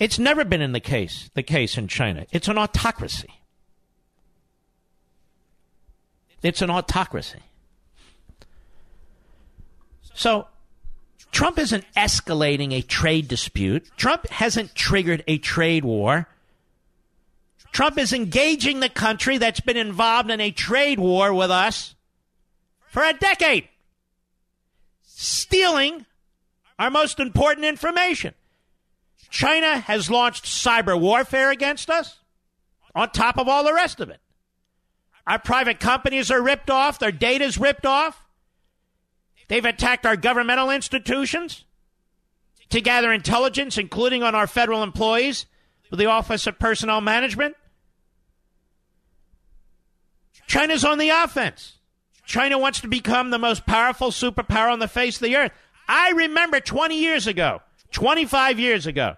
[SPEAKER 1] It's never been in the case the case in China. It's an autocracy. It's an autocracy. So Trump isn't escalating a trade dispute. Trump hasn't triggered a trade war. Trump is engaging the country that's been involved in a trade war with us for a decade, stealing our most important information. China has launched cyber warfare against us on top of all the rest of it. Our private companies are ripped off, their data's ripped off. They've attacked our governmental institutions to gather intelligence, including on our federal employees with the Office of Personnel Management. China's on the offense. China wants to become the most powerful superpower on the face of the earth. I remember 20 years ago, 25 years ago,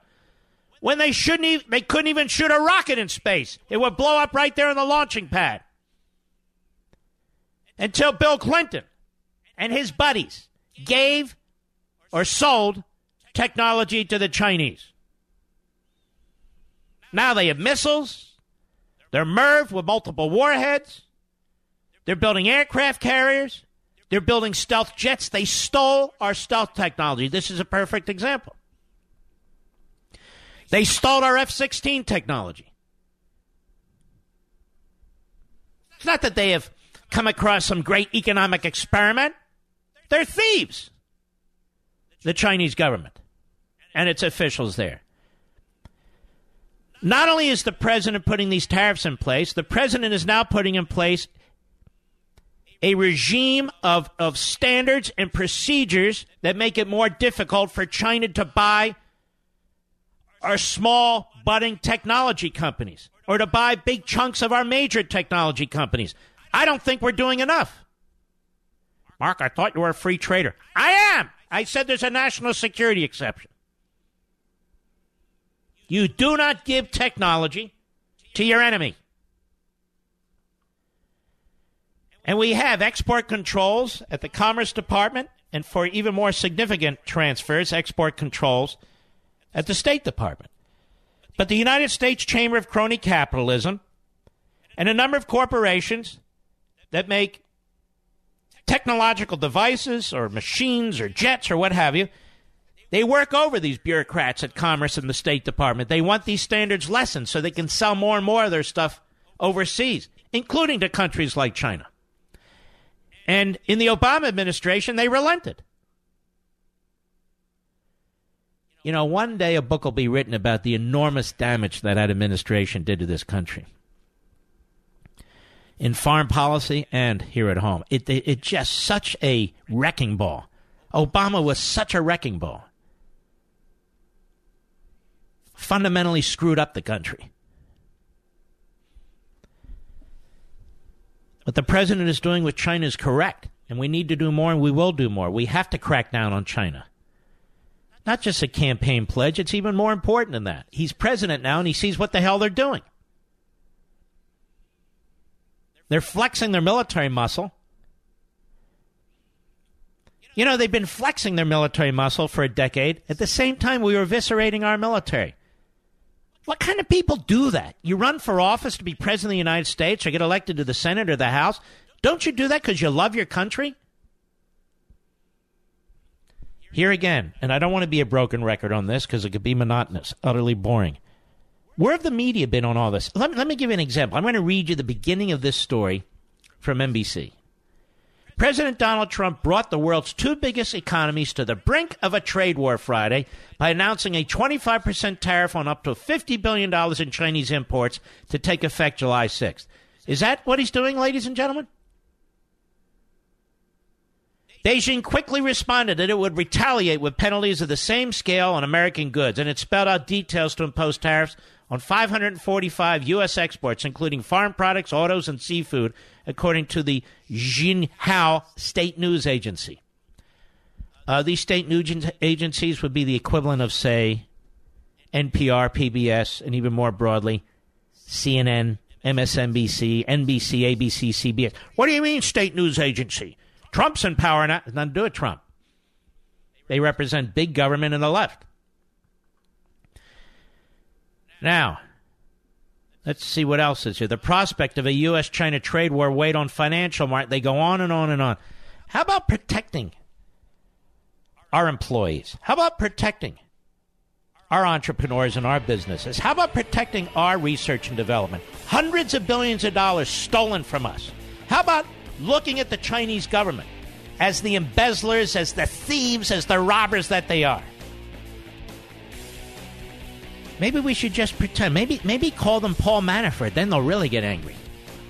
[SPEAKER 1] when they shouldn't even, they couldn't even shoot a rocket in space. It would blow up right there on the launching pad. Until Bill Clinton and his buddies gave or sold technology to the Chinese. Now they have missiles. They're MIRV with multiple warheads. They're building aircraft carriers. They're building stealth jets. They stole our stealth technology. This is a perfect example. They stole our F 16 technology. It's not that they have come across some great economic experiment, they're thieves. The Chinese government and its officials there. Not only is the president putting these tariffs in place, the president is now putting in place a regime of, of standards and procedures that make it more difficult for China to buy our small budding technology companies or to buy big chunks of our major technology companies. I don't think we're doing enough. Mark, I thought you were a free trader. I am. I said there's a national security exception. You do not give technology to your enemy. And we have export controls at the Commerce Department, and for even more significant transfers, export controls at the State Department. But the United States Chamber of Crony Capitalism and a number of corporations that make technological devices or machines or jets or what have you, they work over these bureaucrats at Commerce and the State Department. They want these standards lessened so they can sell more and more of their stuff overseas, including to countries like China. And in the Obama administration, they relented. You know, one day a book will be written about the enormous damage that that administration did to this country. In foreign policy and here at home. It, it, it just such a wrecking ball. Obama was such a wrecking ball. Fundamentally screwed up the country. What the president is doing with China is correct, and we need to do more, and we will do more. We have to crack down on China. Not just a campaign pledge, it's even more important than that. He's president now, and he sees what the hell they're doing. They're flexing their military muscle. You know, they've been flexing their military muscle for a decade. At the same time, we were eviscerating our military. What kind of people do that? You run for office to be president of the United States or get elected to the Senate or the House. Don't you do that because you love your country? Here again, and I don't want to be a broken record on this because it could be monotonous, utterly boring. Where have the media been on all this? Let me, let me give you an example. I'm going to read you the beginning of this story from NBC. President Donald Trump brought the world's two biggest economies to the brink of a trade war Friday by announcing a 25% tariff on up to $50 billion in Chinese imports to take effect July 6th. Is that what he's doing, ladies and gentlemen? Beijing quickly responded that it would retaliate with penalties of the same scale on American goods, and it spelled out details to impose tariffs on 545 U.S. exports, including farm products, autos, and seafood, according to the Xinhua State News Agency. Uh, these state news agencies would be the equivalent of, say, NPR, PBS, and even more broadly, CNN, MSNBC, NBC, ABC, CBS. What do you mean, state news agency? Trump's in power now. Nothing to do with Trump. They represent big government and the left. Now, let's see what else is here. The prospect of a U.S. China trade war weighed on financial market. They go on and on and on. How about protecting our employees? How about protecting our entrepreneurs and our businesses? How about protecting our research and development? Hundreds of billions of dollars stolen from us. How about looking at the Chinese government as the embezzlers, as the thieves, as the robbers that they are? Maybe we should just pretend. Maybe maybe call them Paul Manafort. Then they'll really get angry.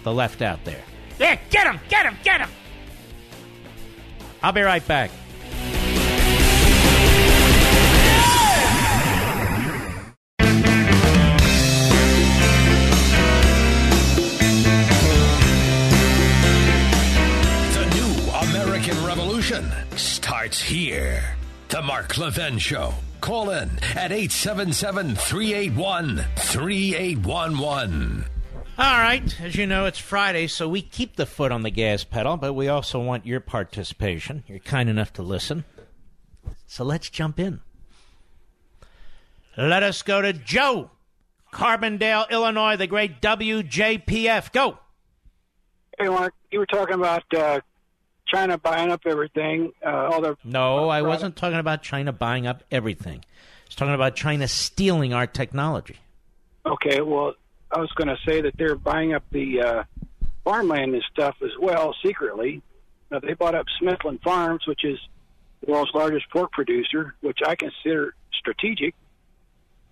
[SPEAKER 1] The left out there. Yeah, get him, get him, get him. I'll be right back.
[SPEAKER 3] Starts here. The Mark Levin Show. Call in at 877 381 3811.
[SPEAKER 1] All right, as you know, it's Friday, so we keep the foot on the gas pedal, but we also want your participation. You're kind enough to listen. So let's jump in. Let us go to Joe, Carbondale, Illinois, the great WJPF. Go.
[SPEAKER 5] Hey, Mark, you were talking about uh, China buying up everything. Uh, all their
[SPEAKER 1] No, I wasn't talking about China buying up everything. I was talking about China stealing our technology.
[SPEAKER 5] Okay, well, I was going to say that they're buying up the uh, farmland and stuff as well secretly. Now, they bought up Smithland Farms, which is the world's largest pork producer, which I consider strategic.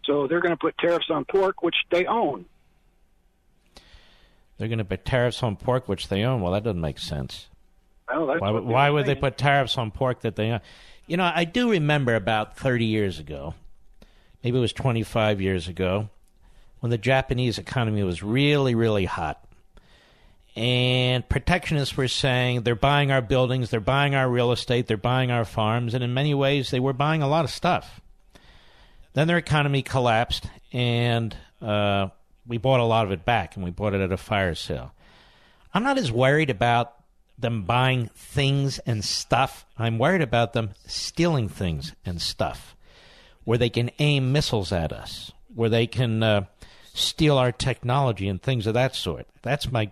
[SPEAKER 5] So they're going to put tariffs on pork, which they own.
[SPEAKER 1] They're going to put tariffs on pork, which they own. Well, that doesn't make sense.
[SPEAKER 5] Well,
[SPEAKER 1] Why, why would they put tariffs on pork that they? You know, I do remember about 30 years ago, maybe it was 25 years ago, when the Japanese economy was really, really hot. And protectionists were saying they're buying our buildings, they're buying our real estate, they're buying our farms, and in many ways they were buying a lot of stuff. Then their economy collapsed, and uh, we bought a lot of it back, and we bought it at a fire sale. I'm not as worried about them buying things and stuff. I'm worried about them stealing things and stuff where they can aim missiles at us, where they can uh, steal our technology and things of that sort. That's my,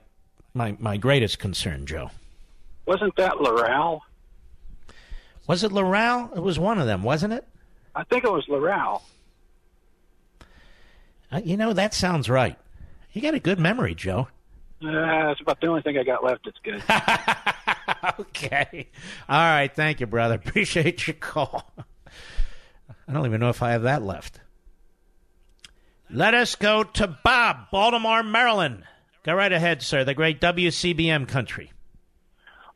[SPEAKER 1] my, my greatest concern, Joe.
[SPEAKER 5] Wasn't that Loral?
[SPEAKER 1] Was it Loral? It was one of them, wasn't it?
[SPEAKER 5] I think it was Loral.
[SPEAKER 1] Uh, you know, that sounds right. You got a good memory, Joe.
[SPEAKER 5] Uh, that's about the only thing I got left that's good.
[SPEAKER 1] okay. All right. Thank you, brother. Appreciate your call. I don't even know if I have that left. Let us go to Bob, Baltimore, Maryland. Go right ahead, sir. The great WCBM country.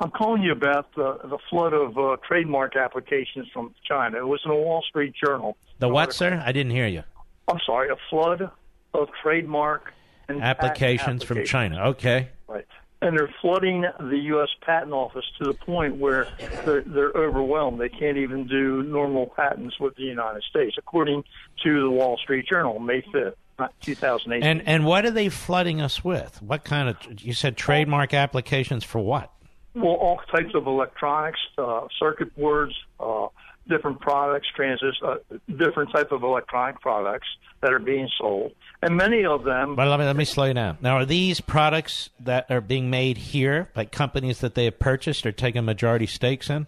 [SPEAKER 6] I'm calling you about uh, the flood of uh, trademark applications from China. It was in the Wall Street Journal.
[SPEAKER 1] The what, sir? I didn't hear you.
[SPEAKER 6] I'm sorry, a flood of trademark and
[SPEAKER 1] Applications from. China. Okay.
[SPEAKER 6] Right. And they're flooding the U.S. Patent Office to the point where they're, they're overwhelmed. They can't even do normal patents with the United States, according to the Wall Street Journal, May 5th, 2018.
[SPEAKER 1] And and what are they flooding us with? What kind of? You said trademark applications for what?
[SPEAKER 6] Well, all types of electronics, uh, circuit boards, uh, different products, transistors, uh, different type of electronic products that are being sold, and many of them.
[SPEAKER 1] But let me let me slow you down. Now, are these products that are being made here by companies that they have purchased or taken majority stakes in?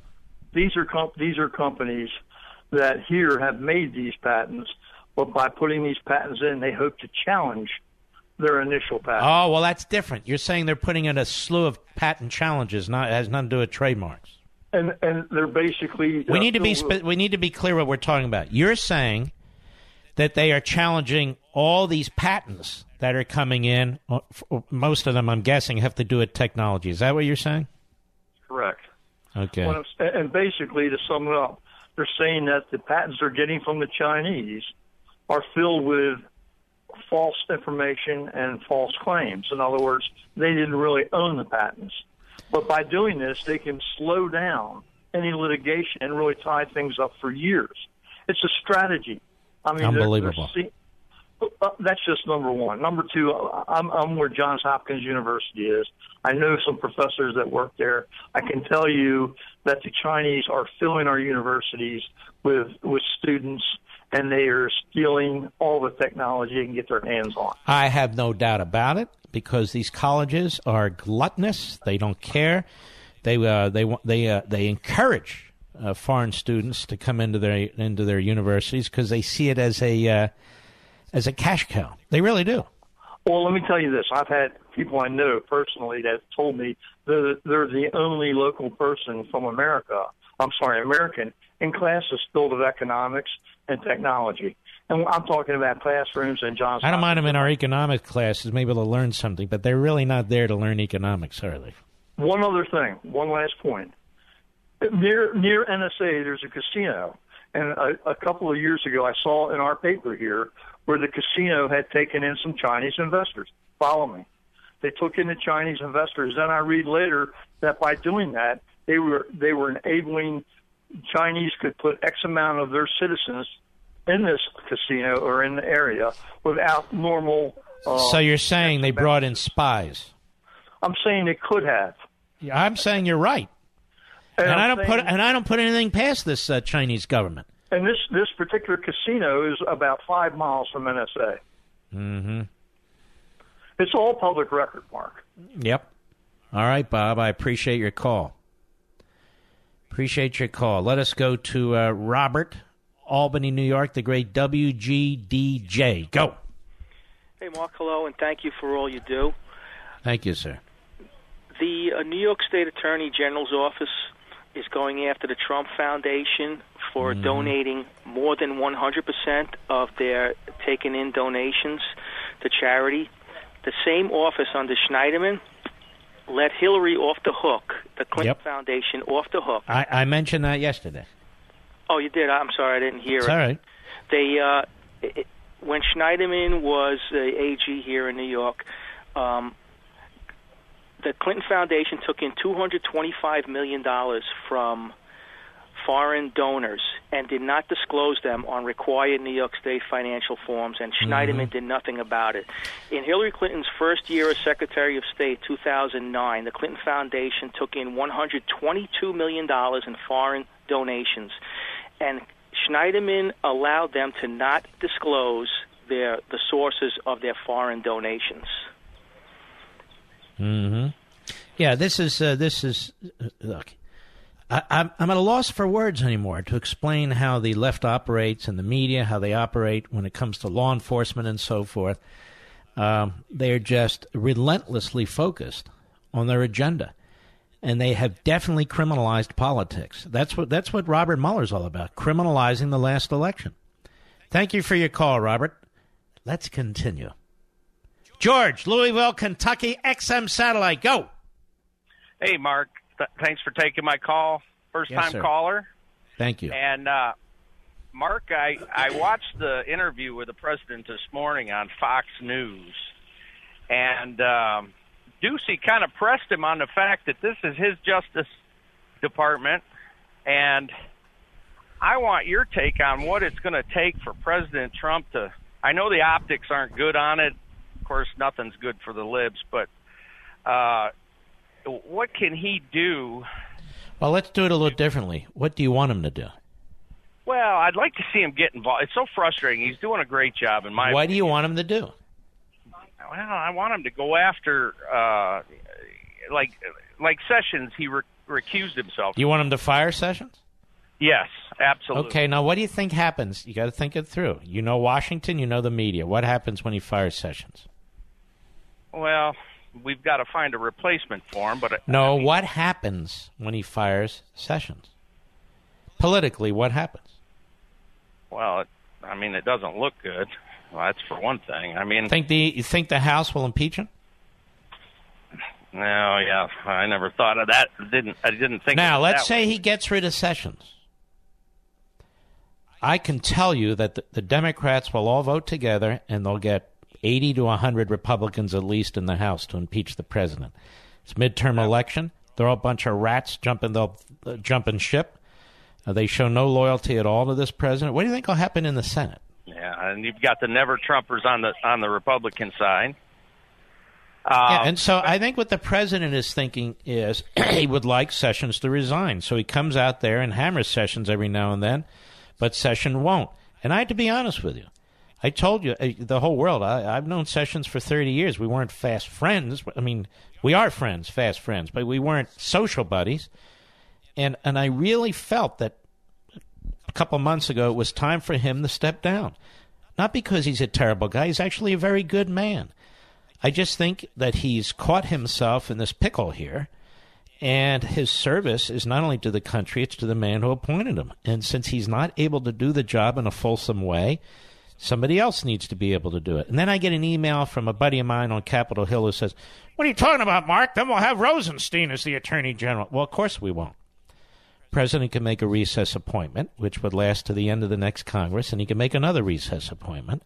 [SPEAKER 6] These are com- these are companies that here have made these patents, but by putting these patents in, they hope to challenge their initial patent.
[SPEAKER 1] Oh, well, that's different. You're saying they're putting in a slew of patent challenges. Not it has nothing to do with trademarks.
[SPEAKER 6] And and they're basically.
[SPEAKER 1] We
[SPEAKER 6] uh,
[SPEAKER 1] need to be spe- we need to be clear what we're talking about. You're saying that they are challenging all these patents that are coming in. Uh, Most of them, I'm guessing, have to do with technology. Is that what you're saying?
[SPEAKER 6] correct.
[SPEAKER 1] Okay.
[SPEAKER 6] What I'm and basically, to sum it up, they're saying that the patents they're getting from the Chinese are filled with false information and false claims. In other words, they didn't really own the patents. But by doing this, they can slow down any litigation and really tie things up for years. It's a strategy. I mean, they're- they're
[SPEAKER 1] Unbelievable.
[SPEAKER 6] see- uh, that's just number one. Number two, I'm, I'm where Johns Hopkins University is. I know some professors that work there. I can tell you that the Chinese are filling our universities with with students, and they are stealing all the technology they can get their hands on.
[SPEAKER 1] I have no doubt about it because these colleges are gluttonous. They don't care. They uh, they they uh, they encourage uh, foreign students to come into their into their universities because they see it as a uh, as a cash cow. They really do.
[SPEAKER 6] Well, let me tell you this. I've had people I know personally that have told me that they're the only local person from America, I'm sorry, American, in classes filled with economics and technology. And I'm talking about classrooms and Johnson.
[SPEAKER 1] I don't mind them in our economics classes. Maybe they'll learn something, but they're really not there to learn economics, are they?
[SPEAKER 6] One other thing, one last point. Near near NSA, there's a casino, and a, a couple of years ago, I saw in our paper here where the casino had taken in some Chinese investors. Follow me. They took in the Chinese investors. Then I read later that by doing that, they were they were enabling Chinese could put X amount of their citizens in this casino or in the area without normal. Uh,
[SPEAKER 1] so you're saying they brought in spies?
[SPEAKER 6] I'm saying they could have.
[SPEAKER 1] Yeah, I'm saying you're right.
[SPEAKER 6] And,
[SPEAKER 1] And
[SPEAKER 6] I'm
[SPEAKER 1] don't put and I don't put anything past this uh, Chinese government.
[SPEAKER 6] And this this particular casino is about five miles from NSA.
[SPEAKER 1] Mm-hmm.
[SPEAKER 6] It's all public record, Mark.
[SPEAKER 1] Yep. All right, Bob. I appreciate your call. Appreciate your call. Let us go to uh, Robert, Albany, New York, the great WGDJ. Go.
[SPEAKER 7] Hey, Mark, hello, and thank you for all you do.
[SPEAKER 1] Thank you, sir.
[SPEAKER 7] The uh, New York State Attorney General's office is going after the Trump Foundation for donating more than 100% of their taken in donations to charity. The same office under Schneiderman let Hillary off the hook, the Clinton
[SPEAKER 1] Yep.
[SPEAKER 7] Foundation off the hook.
[SPEAKER 1] I, I mentioned that yesterday.
[SPEAKER 7] Oh, you did? I'm sorry, I didn't hear
[SPEAKER 1] It's
[SPEAKER 7] it.
[SPEAKER 1] all right.
[SPEAKER 7] they uh, it, when Schneiderman was the AG here in New York, um, the Clinton Foundation took in 225 million dollars from foreign donors and did not disclose them on required New York State financial forms, and Schneiderman did nothing about it. In Hillary Clinton's first year as Secretary of State, 2009, the Clinton Foundation took in 122 million dollars in foreign donations, and Schneiderman allowed them to not disclose their the sources of their foreign donations.
[SPEAKER 1] Mm-hmm. Yeah, this is uh, this is uh, look. I, I'm I'm at a loss for words anymore to explain how the left operates and the media, how they operate when it comes to law enforcement and so forth. Um, they are just relentlessly focused on their agenda, and they have definitely criminalized politics. That's what that's what Robert Mueller's all about: criminalizing the last election. Thank you for your call, Robert. Let's continue. George, Louisville, Kentucky, XM Satellite, go.
[SPEAKER 8] Hey, Mark. Th- thanks for taking my call. First
[SPEAKER 1] Yes,
[SPEAKER 8] time
[SPEAKER 1] sir.
[SPEAKER 8] caller.
[SPEAKER 1] Thank you.
[SPEAKER 8] And uh, Mark, I I watched the interview with the president this morning on Fox News, and um, Doocy kind of pressed him on the fact that this is his Justice Department, and I want your take on what it's going to take for President Trump to. I know the optics aren't good on it. Of course, nothing's good for the libs, but uh, what can he do?
[SPEAKER 1] Well, let's do it a little differently. What do you want him to do?
[SPEAKER 8] Well, I'd like to see him get involved. It's so frustrating. He's doing a great job in my.
[SPEAKER 1] What do you want him to do?
[SPEAKER 8] Well, I want him to go after, uh, like, like Sessions. He re- recused himself.
[SPEAKER 1] You want him to fire Sessions?
[SPEAKER 8] yes, absolutely.
[SPEAKER 1] Okay, now what do you think happens? You got to think it through. You know Washington, you know the media. What happens when he fires Sessions?
[SPEAKER 8] Well, we've got to find a replacement for him. But
[SPEAKER 1] No, what happens when he fires Sessions? Politically, what happens?
[SPEAKER 8] well, it, I mean, it doesn't look good. Well, that's for one thing. I mean,
[SPEAKER 1] Think the you think the House will impeach him?
[SPEAKER 8] no, yeah, I never thought of that. Didn't I? Didn't think.
[SPEAKER 1] Now, let's say
[SPEAKER 8] way.
[SPEAKER 1] he gets rid of Sessions. I can tell you that the, the Democrats will all vote together and they'll get 80 to 100 Republicans at least in the House to impeach the president. It's midterm election. They're all a bunch of rats jumping, they'll uh, jumping ship. Uh, they show no loyalty at all to this president. What do you think will happen in the Senate?
[SPEAKER 8] Yeah, and you've got the never Trumpers on the on the Republican side.
[SPEAKER 1] Yeah,
[SPEAKER 8] Um,
[SPEAKER 1] and so I think what the president is thinking is he would like Sessions to resign. So he comes out there and hammers Sessions every now and then, but Sessions won't. And I had to be honest with you. I told you, uh, the whole world, I, I've known Sessions for 30 years. We weren't fast friends. I mean, we are friends, fast friends, but we weren't social buddies. And, and I really felt that a couple months ago it was time for him to step down. Not because he's a terrible guy, he's actually a very good man. I just think that he's caught himself in this pickle here, and his service is not only to the country, it's to the man who appointed him. And since he's not able to do the job in a fulsome way, Somebody else needs to be able to do it. And then I get an email from a buddy of mine on Capitol Hill who says, What are you talking about, Mark? Then we'll have Rosenstein as the Attorney General. Well, of course we won't. President can make a recess appointment, which would last to the end of the next Congress, and he can make another recess appointment.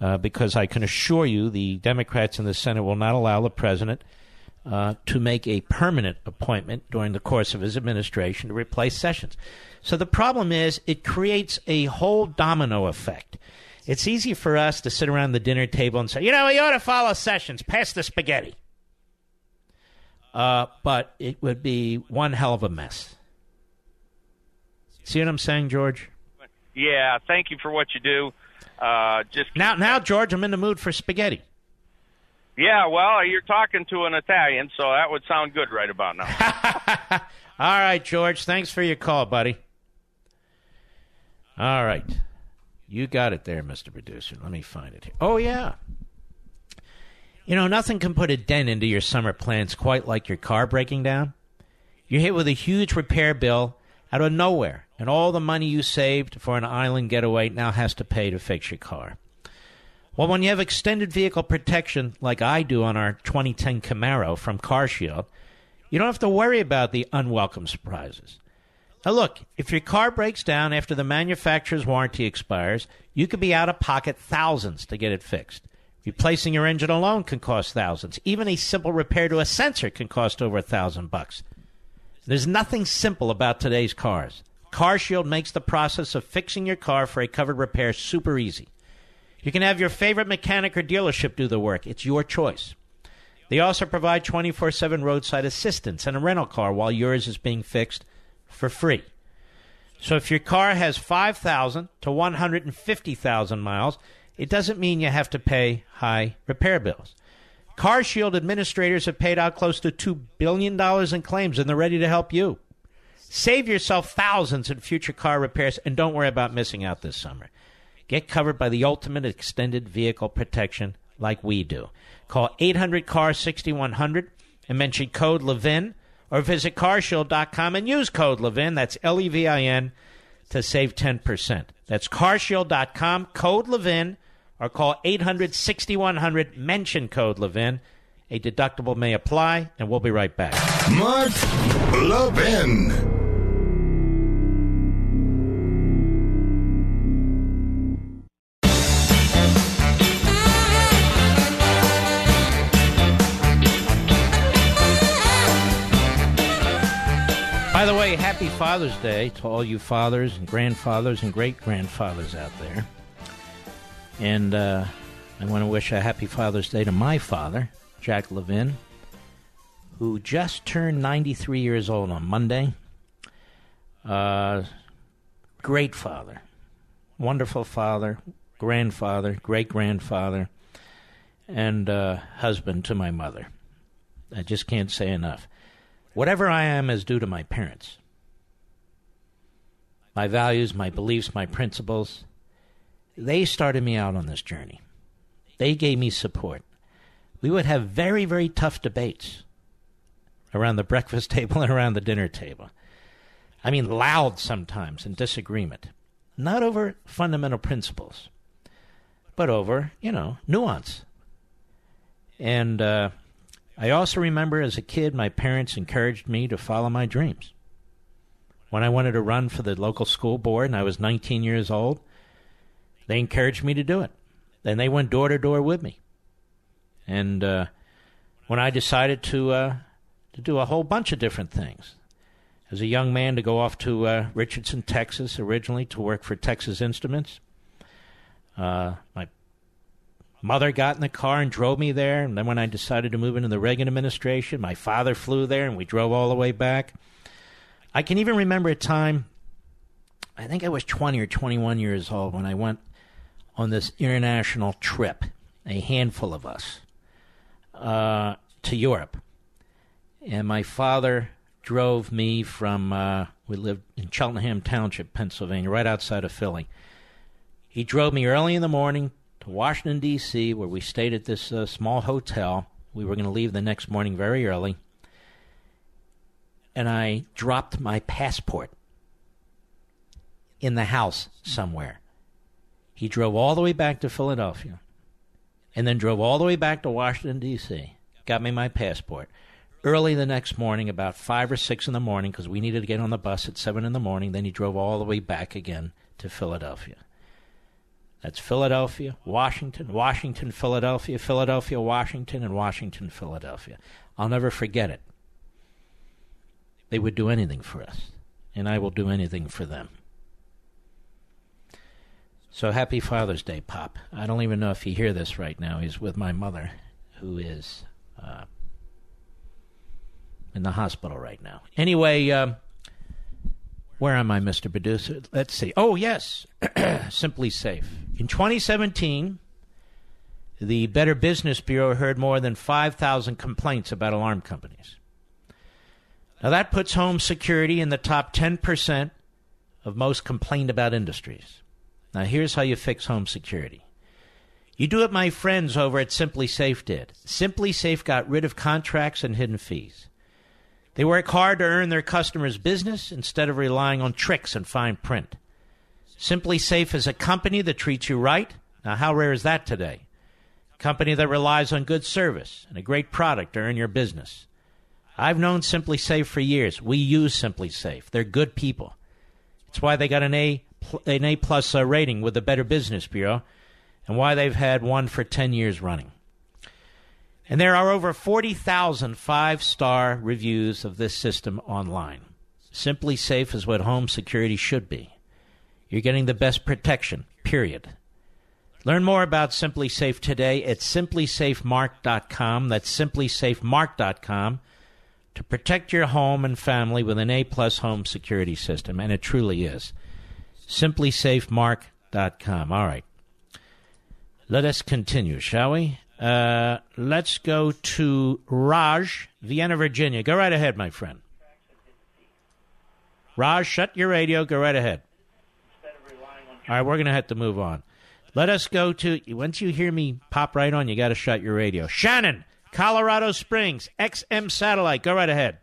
[SPEAKER 1] Uh, because I can assure you the Democrats in the Senate will not allow the president uh, to make a permanent appointment during the course of his administration to replace Sessions. So the problem is it creates a whole domino effect. It's easy for us to sit around the dinner table and say, you know, you ought to follow Sessions, pass the spaghetti. Uh, but it would be one hell of a mess. See what I'm saying, George?
[SPEAKER 8] Yeah, thank you for what you do. Uh, just
[SPEAKER 1] now, now, George, I'm in the mood for spaghetti.
[SPEAKER 8] Yeah, well, you're talking to an Italian, so that would sound good right about now.
[SPEAKER 1] All right, George. Thanks for your call, buddy. All right. You got it there, Mr. Producer. Let me find it here. Oh, yeah. You know, nothing can put a dent into your summer plans quite like your car breaking down. You're hit with a huge repair bill out of nowhere, and all the money you saved for an island getaway now has to pay to fix your car. Well, when you have extended vehicle protection like I do on our 2010 Camaro from CarShield, you don't have to worry about the unwelcome surprises. Now, look, if your car breaks down after the manufacturer's warranty expires, you could be out of pocket thousands to get it fixed. Replacing your engine alone can cost thousands. Even a simple repair to a sensor can cost over a thousand bucks. There's nothing simple about today's cars. CarShield makes the process of fixing your car for a covered repair super easy. You can have your favorite mechanic or dealership do the work. It's your choice. They also provide 24 7 roadside assistance and a rental car while yours is being fixed for free. So if your car has 5,000 to 150,000 miles, it doesn't mean you have to pay high repair bills. CarShield administrators have paid out close to $2 billion in claims and they're ready to help you. Save yourself thousands in future car repairs and don't worry about missing out this summer. Get covered by the ultimate extended vehicle protection like we do. Call 800 CAR 6100 and mention code Levin or visit carshield.com and use code Levin, that's L E V I N, to save 10%. That's carshield.com, code Levin, or call 800 6100, mention code Levin. A deductible may apply, and we'll be right back.
[SPEAKER 2] Mark Levin.
[SPEAKER 1] Happy Father's Day to all you fathers and grandfathers and great grandfathers out there. And uh, I want to wish a happy Father's Day to my father, Jack Levin, who just turned 93 years old on Monday. Uh, great father, wonderful father, grandfather, great grandfather, and uh, husband to my mother. I just can't say enough. Whatever I am is due to my parents. My values, my beliefs, my principles, they started me out on this journey. They gave me support. We would have very, very tough debates around the breakfast table and around the dinner table. I mean, loud sometimes in disagreement. Not over fundamental principles, but over, you know, nuance. And uh, I also remember as a kid, my parents encouraged me to follow my dreams. When I wanted to run for the local school board and I was 19 years old, they encouraged me to do it. And they went door to door with me. And uh, when I decided to uh, to do a whole bunch of different things, as a young man to go off to uh, Richardson, Texas, originally to work for Texas Instruments, uh, my mother got in the car and drove me there. And then when I decided to move into the Reagan administration, my father flew there and we drove all the way back. I can even remember a time, I think I was 20 or 21 years old when I went on this international trip, a handful of us, uh, to Europe. And my father drove me from, uh, we lived in Cheltenham Township, Pennsylvania, right outside of Philly. He drove me early in the morning to Washington, D.C., where we stayed at this uh, small hotel. We were going to leave the next morning very early. And I dropped my passport in the house somewhere. He drove all the way back to Philadelphia and then drove all the way back to Washington, D.C., got me my passport. Early the next morning, about 5 or 6 in the morning, because we needed to get on the bus at 7 in the morning, then he drove all the way back again to Philadelphia. That's Philadelphia, Washington, Washington, Philadelphia, Philadelphia, Washington, and Washington, Philadelphia. I'll never forget it. They would do anything for us, and I will do anything for them. So happy Father's Day, Pop. I don't even know if you hear this right now. He's with my mother, who is uh, in the hospital right now. Anyway, um, where am I, Mr. Producer? Let's see. Oh, yes. SimpliSafe. In 2017, the Better Business Bureau heard more than 5,000 complaints about alarm companies. Now, that puts home security in the top 10% of most complained about industries. Now, here's how you fix home security. You do what my friends over at SimpliSafe did. SimpliSafe got rid of contracts and hidden fees. They work hard to earn their customers' business instead of relying on tricks and fine print. SimpliSafe is a company that treats you right. Now, how rare is that today? A company that relies on good service and a great product to earn your business. I've known SimpliSafe for years. We use SimpliSafe. They're good people. It's why they got an A an A plus uh, rating with the Better Business Bureau, and why they've had one for ten years running. And there are over 40,000 five star reviews of this system online. SimpliSafe is what home security should be. You're getting the best protection, period. Learn more about SimpliSafe today at simplisafemark.com. That's simplisafemark.com to protect your home and family with an A plus home security system, and it truly is simplisafemark.com. All right. Let us continue, shall we? Uh, let's go to Raj, Vienna, Virginia. Go right ahead, my friend. Raj, shut your radio. Go right ahead. All right, we're going to have to move on. Let us go to, once you hear me pop right on, you got to shut your radio. Shannon, Colorado Springs, XM Satellite. Go right ahead.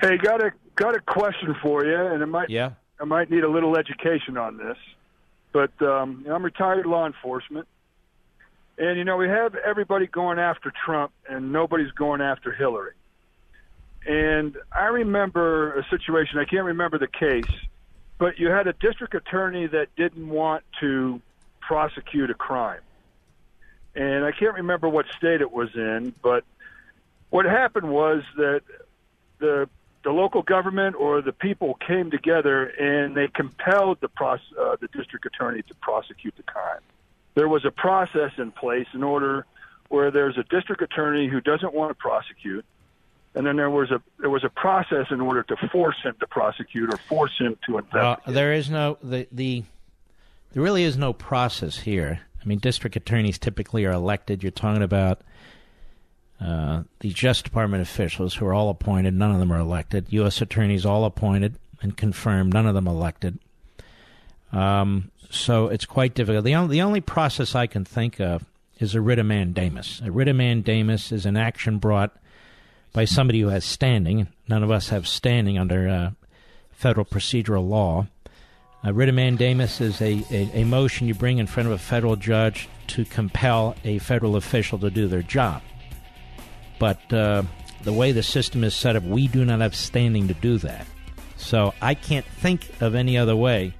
[SPEAKER 9] Hey, got a got a question for you, and it might
[SPEAKER 1] Yeah.
[SPEAKER 9] I might need a little education on this, but um, I'm retired law enforcement, and you know we have everybody going after Trump, and nobody's going after Hillary. And I remember a situation. I can't remember the case, but you had a district attorney that didn't want to prosecute a crime, and I can't remember what state it was in, but what happened was that the the local government or the people came together and they compelled the pros- uh, the district attorney to prosecute the crime. There was a process in place in order where there's a district attorney who doesn't want to prosecute, and then there was a there was a process in order to force him to prosecute or force him to investigate.
[SPEAKER 1] Uh, there is no the the there really is no process here. I mean, district attorneys typically are elected. You're talking about uh, the Justice Department officials who are all appointed. None of them are elected. U.S. attorneys all appointed and confirmed. None of them elected. Um, so it's quite difficult. The only the only process I can think of is a writ of mandamus. A writ of mandamus is an action brought by somebody who has standing. None of us have standing under uh, federal procedural law. A writ of mandamus is a, a, a motion you bring in front of a federal judge to compel a federal official to do their job. But uh, the way the system is set up, we do not have standing to do that. So I can't think of any other way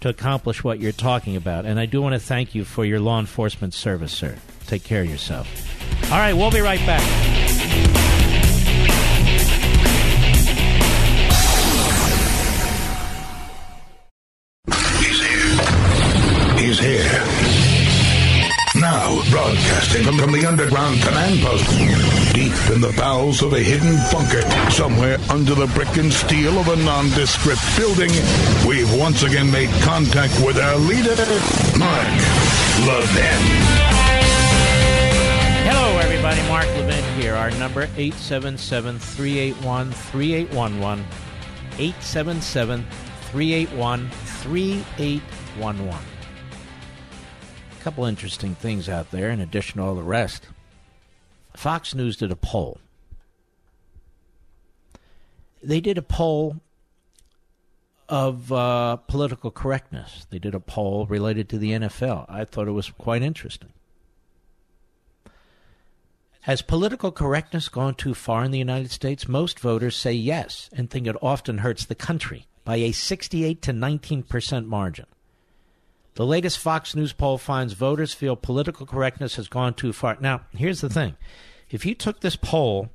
[SPEAKER 1] to accomplish what you're talking about. And I do want to thank you for your law enforcement service, sir. Take care of yourself. All right, we'll be right back.
[SPEAKER 2] In the bowels of a hidden bunker, somewhere under the brick and steel of a nondescript building, we've once again made contact with our leader, Mark Levin.
[SPEAKER 1] Hello, everybody. Mark Levin here. Our number 877-381-3811. 877-381-3811. A couple interesting things out there in addition to all the rest. Fox News did a poll. They did a poll of uh, political correctness. They did a poll related to the NFL. I thought it was quite interesting. Has political correctness gone too far in the United States? Most voters say yes and think it often hurts the country by a 68 to 19 percent margin. The latest Fox News poll finds voters feel political correctness has gone too far. Now, here's the thing if you took this poll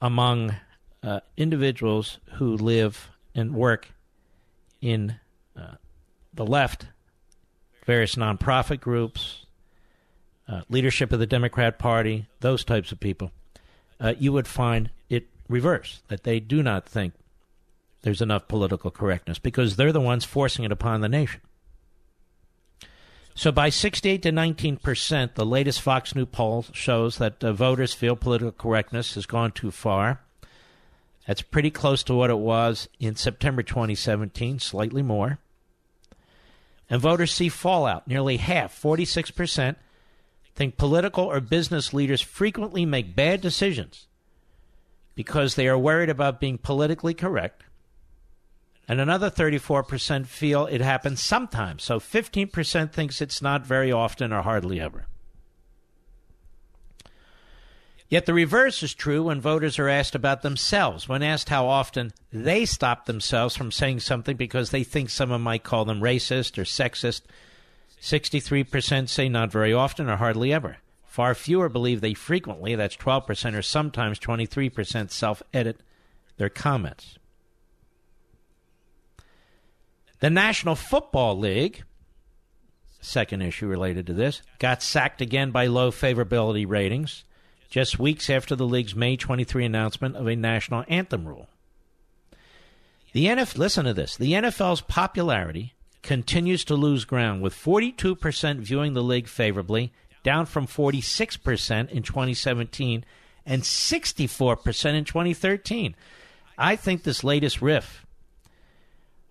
[SPEAKER 1] among uh, individuals who live and work in uh, the left, various nonprofit groups, uh, leadership of the Democrat Party, those types of people, uh, you would find it reverse, that they do not think there's enough political correctness because they're the ones forcing it upon the nation. So, by 68 to 19 percent, the latest Fox News poll shows that uh, voters feel political correctness has gone too far. That's pretty close to what it was in September 2017, slightly more. And voters see fallout. Nearly half, 46 percent, think political or business leaders frequently make bad decisions because they are worried about being politically correct. And another 34% feel it happens sometimes. So 15% thinks it's not very often or hardly ever. Yet the reverse is true when voters are asked about themselves. When asked how often they stop themselves from saying something because they think someone might call them racist or sexist, 63% say not very often or hardly ever. Far fewer believe they frequently, that's 12%, or sometimes 23% self edit their comments. The National Football League, second issue related to this, got sacked again by low favorability ratings just weeks after the league's May 23 announcement of a national anthem rule. The NFL, listen to this. The NFL's popularity continues to lose ground, with 42% viewing the league favorably, down from 46% in 2017 and 64% in 2013. I think this latest riff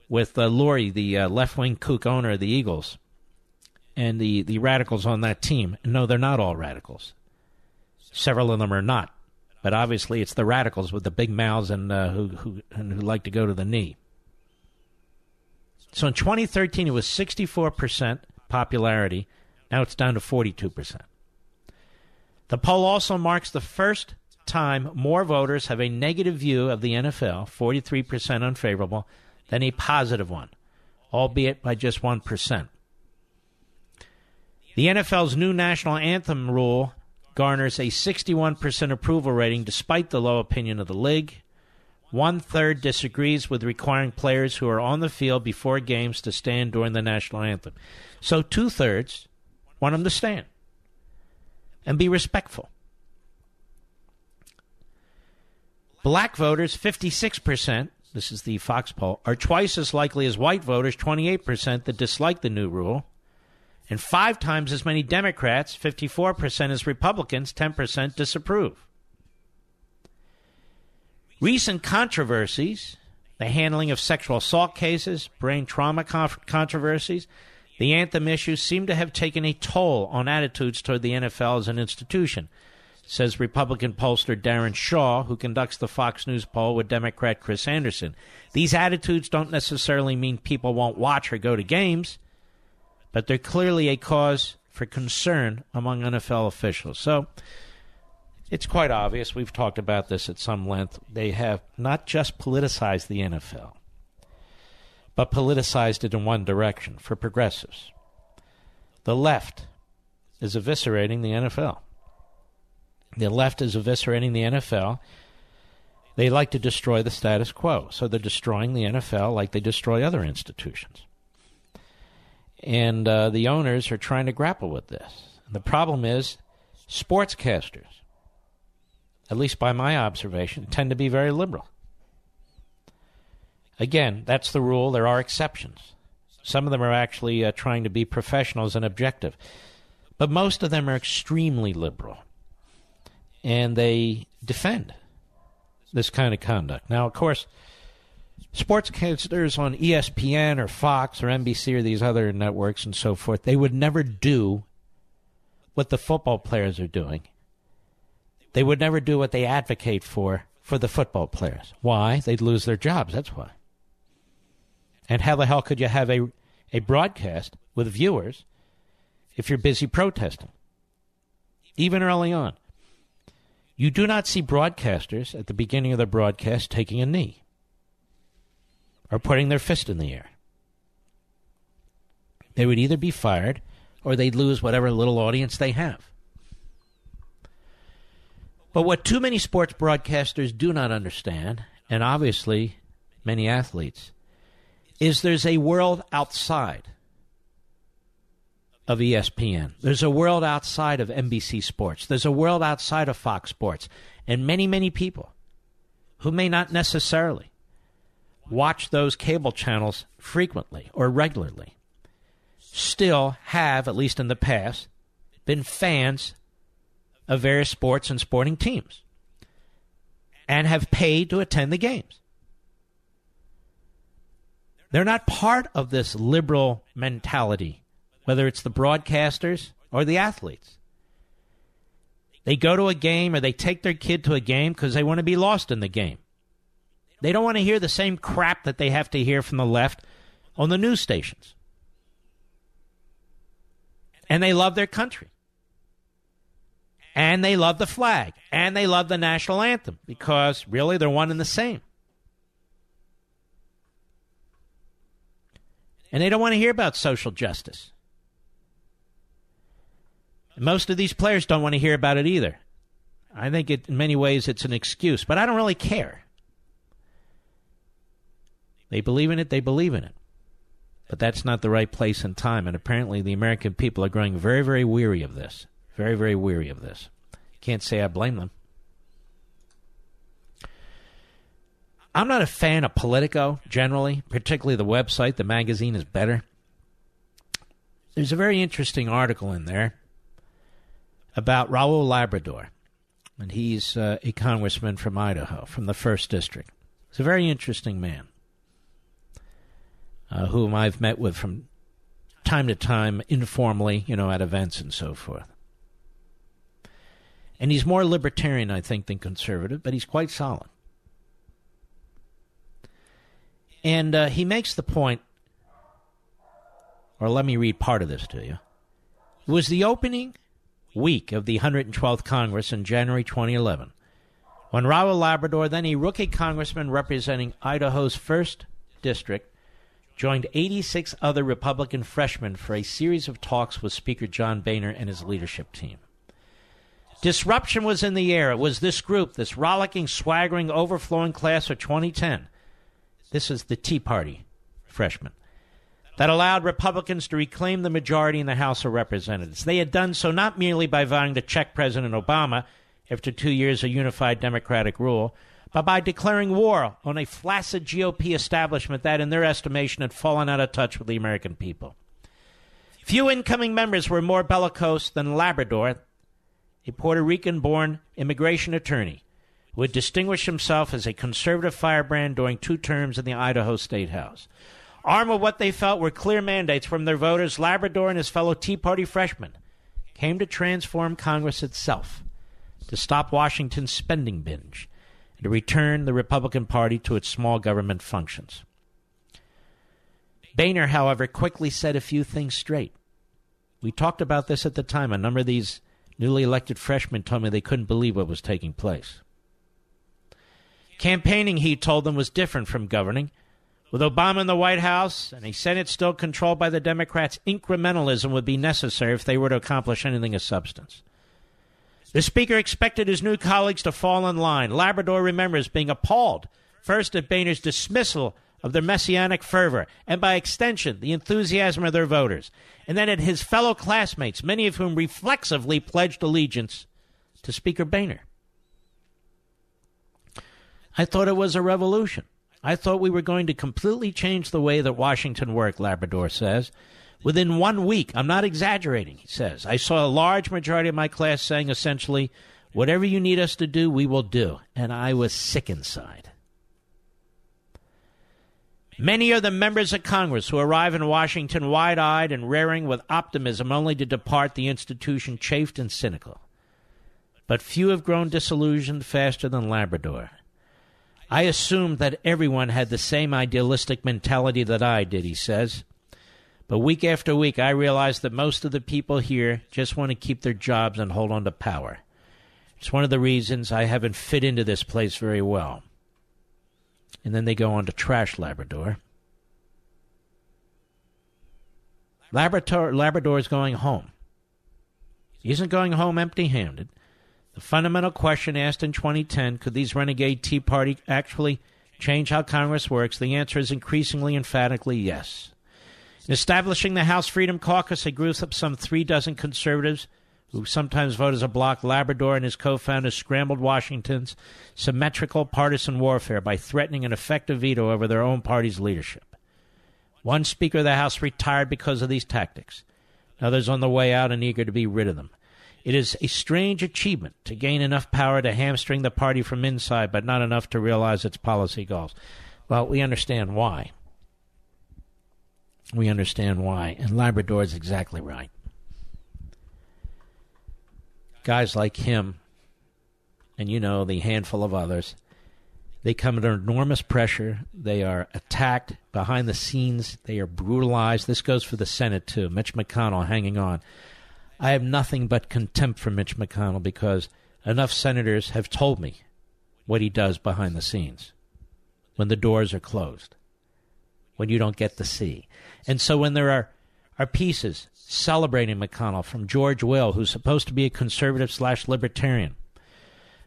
[SPEAKER 1] with uh, Lurie, the uh, left wing kook owner of the Eagles, and the, the radicals on that team, no, they're not all radicals. Several of them are not. But obviously, it's the radicals with the big mouths and uh, who, who, and who like to go to the knee. So in 2013, it was 64% popularity. Now it's down to 42%. The poll also marks the first time more voters have a negative view of the NFL, 43% unfavorable, than a positive one, albeit by just 1%. The NFL's new national anthem rule garners a 61% approval rating despite the low opinion of the league. One third disagrees with requiring players who are on the field before games to stand during the national anthem. So two thirds want them to stand and be respectful. Black voters, 56%, this is the Fox poll, are twice as likely as white voters, 28%, that dislike the new rule. And five times as many Democrats, 54%, as Republicans, 10%, disapprove. Recent controversies, the handling of sexual assault cases, brain trauma controversies, the anthem issues seem to have taken a toll on attitudes toward the NFL as an institution, says Republican pollster Daron Shaw, who conducts the Fox News poll with Democrat Chris Anderson. These attitudes don't necessarily mean people won't watch or go to games, but they're clearly a cause for concern among NFL officials. So, it's quite obvious. We've talked about this at some length. They have not just politicized the NFL, but politicized it in one direction for progressives. The left is eviscerating the NFL. The left is eviscerating the NFL. They like to destroy the status quo, so they're destroying the NFL like they destroy other institutions. And uh, the owners are trying to grapple with this. And the problem is sportscasters at least by my observation, tend to be very liberal. Again, that's the rule. There are exceptions. Some of them are actually uh, trying to be professionals and objective. But most of them are extremely liberal. And they defend this kind of conduct. Now, of course, sportscasters on ESPN or Fox or NBC or these other networks and so forth, they would never do what the football players are doing they would never do what they advocate for for the football players. Why? They'd lose their jobs. That's why. And how the hell could you have a, a broadcast with viewers if you're busy protesting? Even early on. You do not see broadcasters at the beginning of their broadcast taking a knee or putting their fist in the air. They would either be fired or they'd lose whatever little audience they have. But what too many sports broadcasters do not understand, and obviously many athletes, is there's a world outside of ESPN. There's a world outside of NBC Sports. There's a world outside of Fox Sports. And many, many people who may not necessarily watch those cable channels frequently or regularly still have, at least in the past, been fans of various sports and sporting teams and have paid to attend the games. They're not part of this liberal mentality, whether it's the broadcasters or the athletes. They go to a game or they take their kid to a game because they want to be lost in the game. They don't want to hear the same crap that they have to hear from the left on the news stations. And they love their country. And they love the flag. And they love the national anthem because really they're one and the same. And they don't want to hear about social justice. Most of these players don't want to hear about it either. I think it, in many ways it's an excuse, but I don't really care. They believe in it, they believe in it. But that's not the right place and time, and apparently the American people are growing very, very weary of this. Very, very weary of this. Can't say I blame them. I'm not a fan of Politico generally, particularly the website. The magazine is better. There's a very interesting article in there about Raul Labrador, and he's uh, a congressman from Idaho, from the first district. He's a very interesting man, uh, whom I've met with from time to time informally, you know, at events and so forth. And he's more libertarian, I think, than conservative, but he's quite solid. And uh, he makes the point, or let me read part of this to you. It was the opening week of the 112th Congress in January 2011 when Raul Labrador, then a rookie congressman representing Idaho's 1st District, joined 86 other Republican freshmen for a series of talks with Speaker John Boehner and his leadership team. Disruption was in the air. It was this group, this rollicking, swaggering, overflowing class of 2010 this is the Tea Party freshman that allowed Republicans to reclaim the majority in the House of Representatives. They had done so not merely by voting to check President Obama after two years of unified Democratic rule, but by declaring war on a flaccid GOP establishment that, in their estimation, had fallen out of touch with the American people. Few incoming members were more bellicose than Labrador, a Puerto Rican born immigration attorney who had distinguished himself as a conservative firebrand during two terms in the Idaho State House. Armed with what they felt were clear mandates from their voters, Labrador and his fellow Tea Party freshmen came to transform Congress itself, to stop Washington's spending binge, and to return the Republican Party to its small government functions. Boehner, however, quickly set a few things straight. We talked about this at the time. A number of these newly elected freshmen told me they couldn't believe what was taking place. Campaigning, he told them, was different from governing. With Obama in the White House and a Senate still controlled by the Democrats, incrementalism would be necessary if they were to accomplish anything of substance. The Speaker expected his new colleagues to fall in line. Labrador remembers being appalled, first at Boehner's dismissal of their messianic fervor, and by extension, the enthusiasm of their voters, and then at his fellow classmates, many of whom reflexively pledged allegiance to Speaker Boehner. I thought it was a revolution. I thought we were going to completely change the way that Washington worked, Labrador says. Within one week, I'm not exaggerating, he says, I saw a large majority of my class saying essentially, whatever you need us to do, we will do. And I was sick inside. Many are the members of Congress who arrive in Washington wide eyed and raring with optimism, only to depart the institution chafed and cynical. But few have grown disillusioned faster than Labrador. I assumed that everyone had the same idealistic mentality that I did, he says. But week after week, I realized that most of the people here just want to keep their jobs and hold on to power. It's one of the reasons I haven't fit into this place very well. And then they go on to trash Labrador. Labrador, Labrador is going home. He isn't going home empty handed. The fundamental question asked in 2010 could these renegade Tea Party actually change how Congress works? The answer is increasingly emphatically yes. In establishing the House Freedom Caucus, a group of some three dozen conservatives who sometimes vote as a bloc, Labrador and his co founders scrambled Washington's symmetrical partisan warfare by threatening an effective veto over their own party's leadership. One Speaker of the House retired because of these tactics, others on the way out and eager to be rid of them. It is a strange achievement to gain enough power to hamstring the party from inside, but not enough to realize its policy goals. Well, we understand why. We understand why. And Labrador is exactly right. Guys like him, and you know, the handful of others, they come under enormous pressure. They are attacked behind the scenes. They are brutalized. This goes for the Senate, too. Mitch McConnell hanging on. I have nothing but contempt for Mitch McConnell because enough senators have told me what he does behind the scenes when the doors are closed, when you don't get to see. And so when there are, are pieces celebrating McConnell from George Will, who's supposed to be a conservative slash libertarian,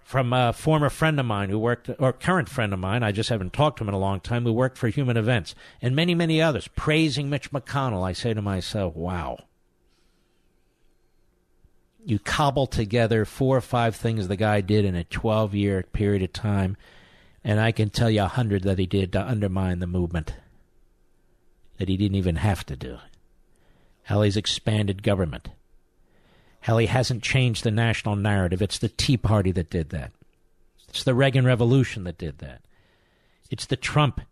[SPEAKER 1] from a former friend of mine who worked, or current friend of mine, I just haven't talked to him in a long time, who worked for Human Events, and many, many others praising Mitch McConnell, I say to myself, wow you cobble together four or five things the guy did in a 12 year period of time, and I can tell you a hundred that he did to undermine the movement that he didn't even have to do. How he's expanded government. How he hasn't changed the national narrative. It's the Tea Party that did that. It's the Reagan Revolution that did that. It's the Trump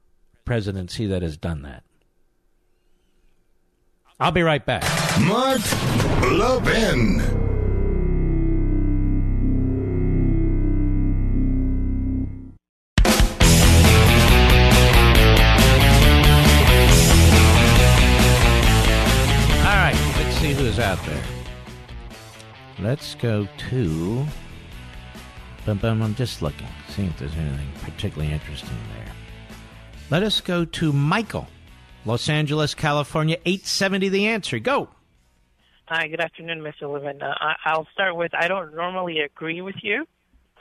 [SPEAKER 1] presidency that has done that. I'll be right back.
[SPEAKER 2] Mark Levin.
[SPEAKER 1] Out there. Let's go to. Bum, bum, I'm just looking, seeing if there's anything particularly interesting there. Let us go to Michael, Los Angeles, California, 870 The Answer. Go.
[SPEAKER 10] Hi, good afternoon, Mr. Levin. Uh, I, will start with I don't normally agree with you,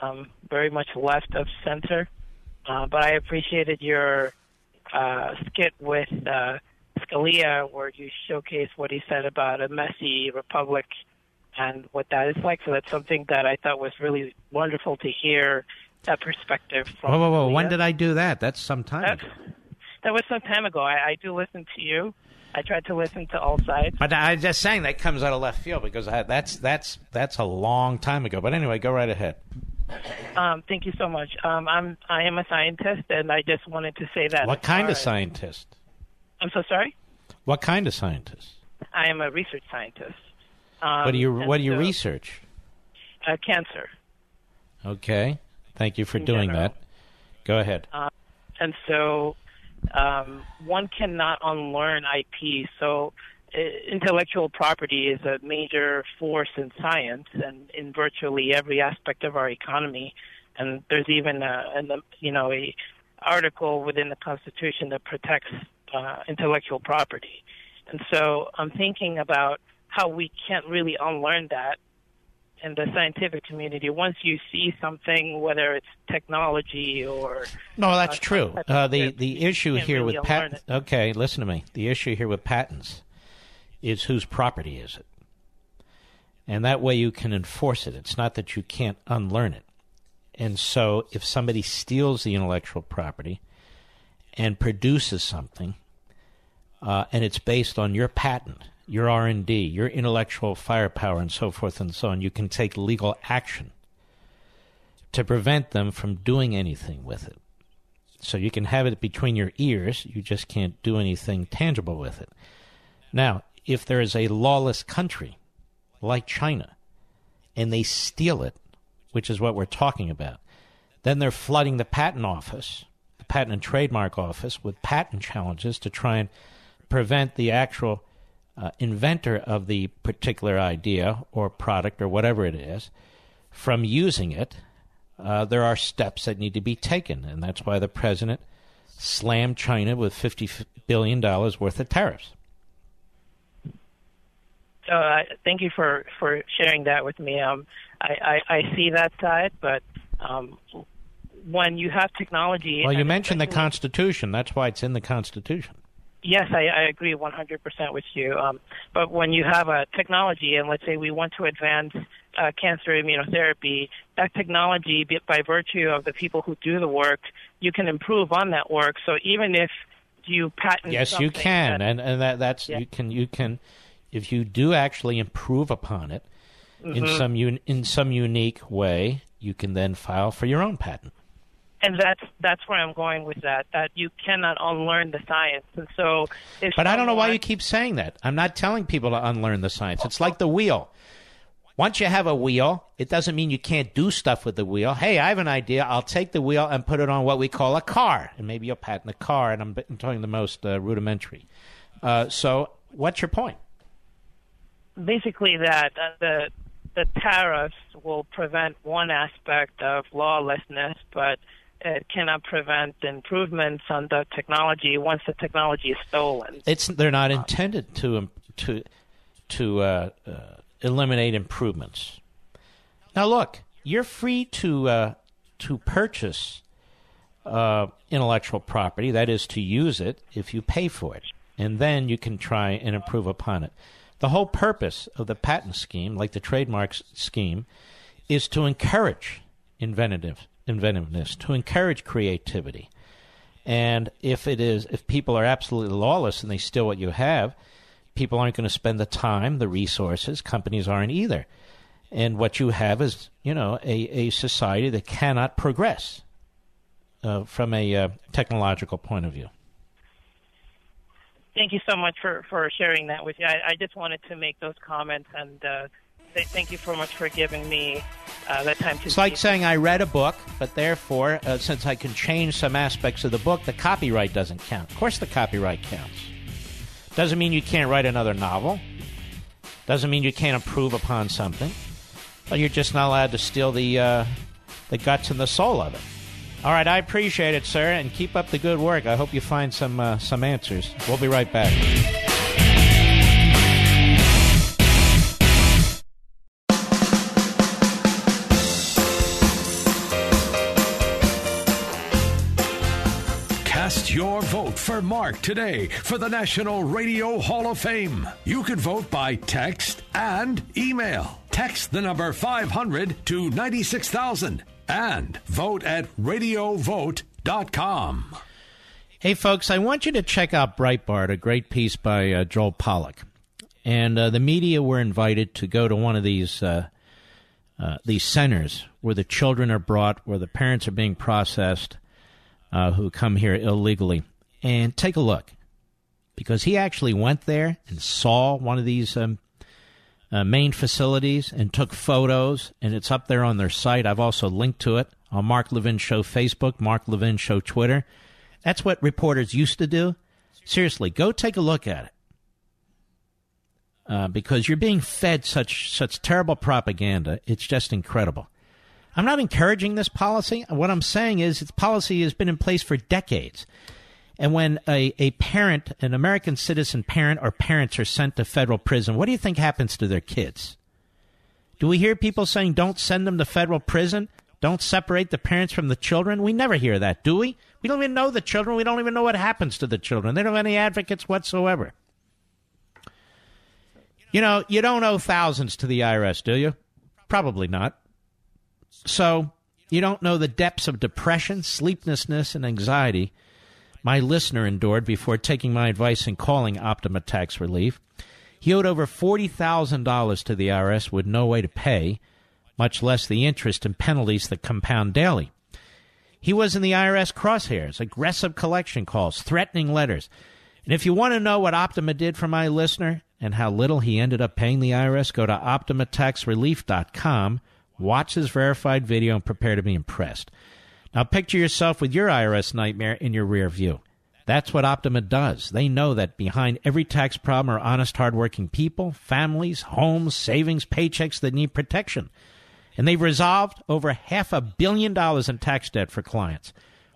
[SPEAKER 10] um, very much left of center, uh, but I appreciated your uh, skit with uh, Scalia, where you showcase what he said about a messy republic and what that is like. So that's something that I thought was really wonderful to hear that perspective from.
[SPEAKER 1] Whoa, whoa, whoa! Scalia. When did I do that? That's some time. That's.
[SPEAKER 10] That was some time ago. I, I do listen to you. I tried to listen to all sides.
[SPEAKER 1] But I'm just saying that comes out of left field because I, that's that's that's a long time ago. But anyway, go right ahead.
[SPEAKER 10] Um, thank you so much. Um, I'm I am a scientist, and I just wanted to say that.
[SPEAKER 1] What kind of scientist?
[SPEAKER 10] I'm so sorry.
[SPEAKER 1] What kind of scientist?
[SPEAKER 10] I am a research scientist.
[SPEAKER 1] Um, what do you What do you so, research?
[SPEAKER 10] Uh, cancer.
[SPEAKER 1] Okay. Thank you for doing general. that. Go ahead.
[SPEAKER 10] Uh, and so, um, one cannot unlearn IP. So, uh, intellectual property is a major force in science and in virtually every aspect of our economy. And there's even a, a you know a article within the Constitution that protects uh, intellectual property. And so I'm thinking about how we can't really unlearn that in the scientific community. Once you see something, whether it's technology or
[SPEAKER 1] no, that's uh, true. Uh, the the issue here really with patents. Okay, listen to me. The issue here with patents is whose property is it, and that way you can enforce it. It's not that you can't unlearn it. And so, if somebody steals the intellectual property, and produces something, uh, and it's based on your patent, your R and D, your intellectual firepower, and so forth and so on, you can take legal action to prevent them from doing anything with it. So you can have it between your ears, you just can't do anything tangible with it. Now, if there is a lawless country like China, and they steal it, which is what we're talking about, Then they're flooding the patent office, patent and trademark office, with patent challenges to try and prevent the actual uh, inventor of the particular idea or product or whatever it is from using it. Uh, there are steps that need to be taken, and that's why the president slammed China with $50 billion worth of tariffs.
[SPEAKER 10] Uh, thank you for, for sharing that with me. Um, I, I, I see that side, but um, when you have technology.
[SPEAKER 1] Well, you mentioned the Constitution. That's why it's in the Constitution.
[SPEAKER 10] Yes, I, I agree 100% with you. Um, but when you have a technology, and let's say we want to advance uh, cancer immunotherapy, that technology, by virtue of the people who do the work, you can improve on that work. So even if you patent,
[SPEAKER 1] yes, you can, that, and and that that's yeah. you can you can, if you do actually improve upon it mm-hmm. in some un, in some unique way, you can then file for your own patent
[SPEAKER 10] and that's that's where I'm going with that. That you cannot unlearn the science, and so.
[SPEAKER 1] but I don't know why you keep saying that. I'm not telling people to unlearn the science. It's like the wheel. Once you have a wheel, it doesn't mean you can't do stuff with the wheel. Hey, I have an idea. I'll take the wheel and put it on what we call a car, and maybe you'll patent a car. And I'm, I'm talking the most uh, rudimentary. Uh, so, what's your point?
[SPEAKER 10] Basically, that uh, the the tariffs will prevent one aspect of lawlessness, but it cannot prevent improvements on the technology once the technology is stolen.
[SPEAKER 1] It's they're not intended to um, to to uh, uh, eliminate improvements. Now, look, you're free to uh, to purchase uh, intellectual property, that is, to use it if you pay for it, and then you can try and improve upon it. The whole purpose of the patent scheme, like the trademarks scheme, is to encourage inventive inventiveness, to encourage creativity. And if it is, if people are absolutely lawless and they steal what you have, people aren't going to spend the time, the resources. Companies aren't either. And what you have is, you know, a, a society that cannot progress uh, from a uh, technological point of view.
[SPEAKER 10] Thank you so much for, for sharing that with you. I, I just wanted to make those comments and uh, say thank you so much for giving me uh, that time to.
[SPEAKER 1] It's like saying I read a book, but therefore, uh, since I can change some aspects of the book, the copyright doesn't count. Of course, the copyright counts. Doesn't mean you can't write another novel. Doesn't mean you can't improve upon something. But you're just not allowed to steal the uh, the guts and the soul of it. All right, I appreciate it, sir, and keep up the good work. I hope you find some uh, some answers. We'll be right back.
[SPEAKER 3] Your vote for Mark today for the National Radio Hall of Fame. You can vote by text and email. Text the number 500 to 96000 and vote at radiovote.com.
[SPEAKER 1] Hey, folks, I want you to check out Breitbart, a great piece by uh, Joel Pollak. And uh, the media were invited to go to one of these uh, uh these centers where the children are brought, where the parents are being processed, uh, who come here illegally. And take a look, because he actually went there and saw one of these um, uh, main facilities and took photos, and it's up there on their site. I've also linked to it on Mark Levin Show Facebook, Mark Levin Show Twitter. That's what reporters used to do. Seriously, go take a look at it. Uh, because you're being fed such such terrible propaganda. It's just incredible. I'm not encouraging this policy. What I'm saying is its policy has been in place for decades. And when a, a parent, an American citizen parent or parents are sent to federal prison, what do you think happens to their kids? Do we hear people saying, don't send them to federal prison? Don't separate the parents from the children? We never hear that, do we? We don't even know the children. We don't even know what happens to the children. They don't have any advocates whatsoever. You know, you don't owe thousands to the IRS, do you? Probably not. So you don't know the depths of depression, sleeplessness, and anxiety my listener endured before taking my advice and calling Optima Tax Relief. He owed over $40,000 to the IRS with no way to pay, much less the interest and penalties that compound daily. He was in the IRS crosshairs, aggressive collection calls, threatening letters. And if you want to know what Optima did for my listener and how little he ended up paying the IRS, go to OptimaTaxRelief.com Watch this verified video and prepare to be impressed. Now picture yourself with your IRS nightmare in your rear view. That's what Optima does. They know that behind every tax problem are honest, hardworking people, families, homes, savings, paychecks that need protection. And they've resolved over half a billion dollars in tax debt for clients.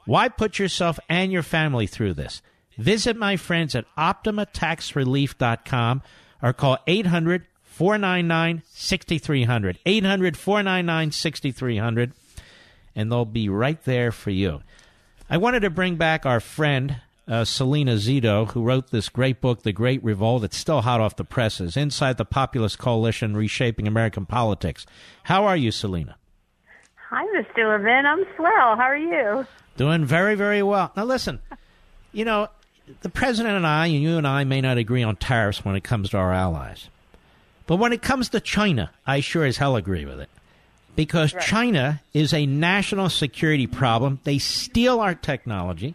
[SPEAKER 1] Why put yourself and your family through this? Visit my friends at OptimaTaxRelief.com or call 800 499 6300. 800 499 6300. And they'll be right there for you. I wanted to bring back our friend, uh, Salena Zito, who wrote this great book, The Great Revolt. It's still hot off the presses Inside the Populist Coalition Reshaping American Politics. How are you, Salena?
[SPEAKER 11] Hi, Mr. Levin. I'm swell. How are you?
[SPEAKER 1] Doing very, very well. Now, listen, you know, the president and I, and you and I, may not agree on tariffs when it comes to our allies. But when it comes to China, I sure as hell agree with it. Because right. China is a national security problem. They steal our technology.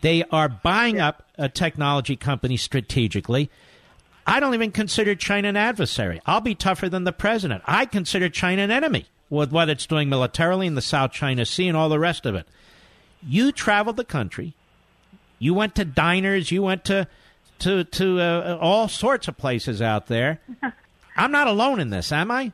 [SPEAKER 1] They are buying up a technology company strategically. I don't even consider China an adversary. I'll be tougher than the president. I consider China an enemy with what it's doing militarily in the South China Sea and all the rest of it. You traveled the country. You went to diners. You went to to to uh, all sorts of places out there. I'm not alone in this, am I?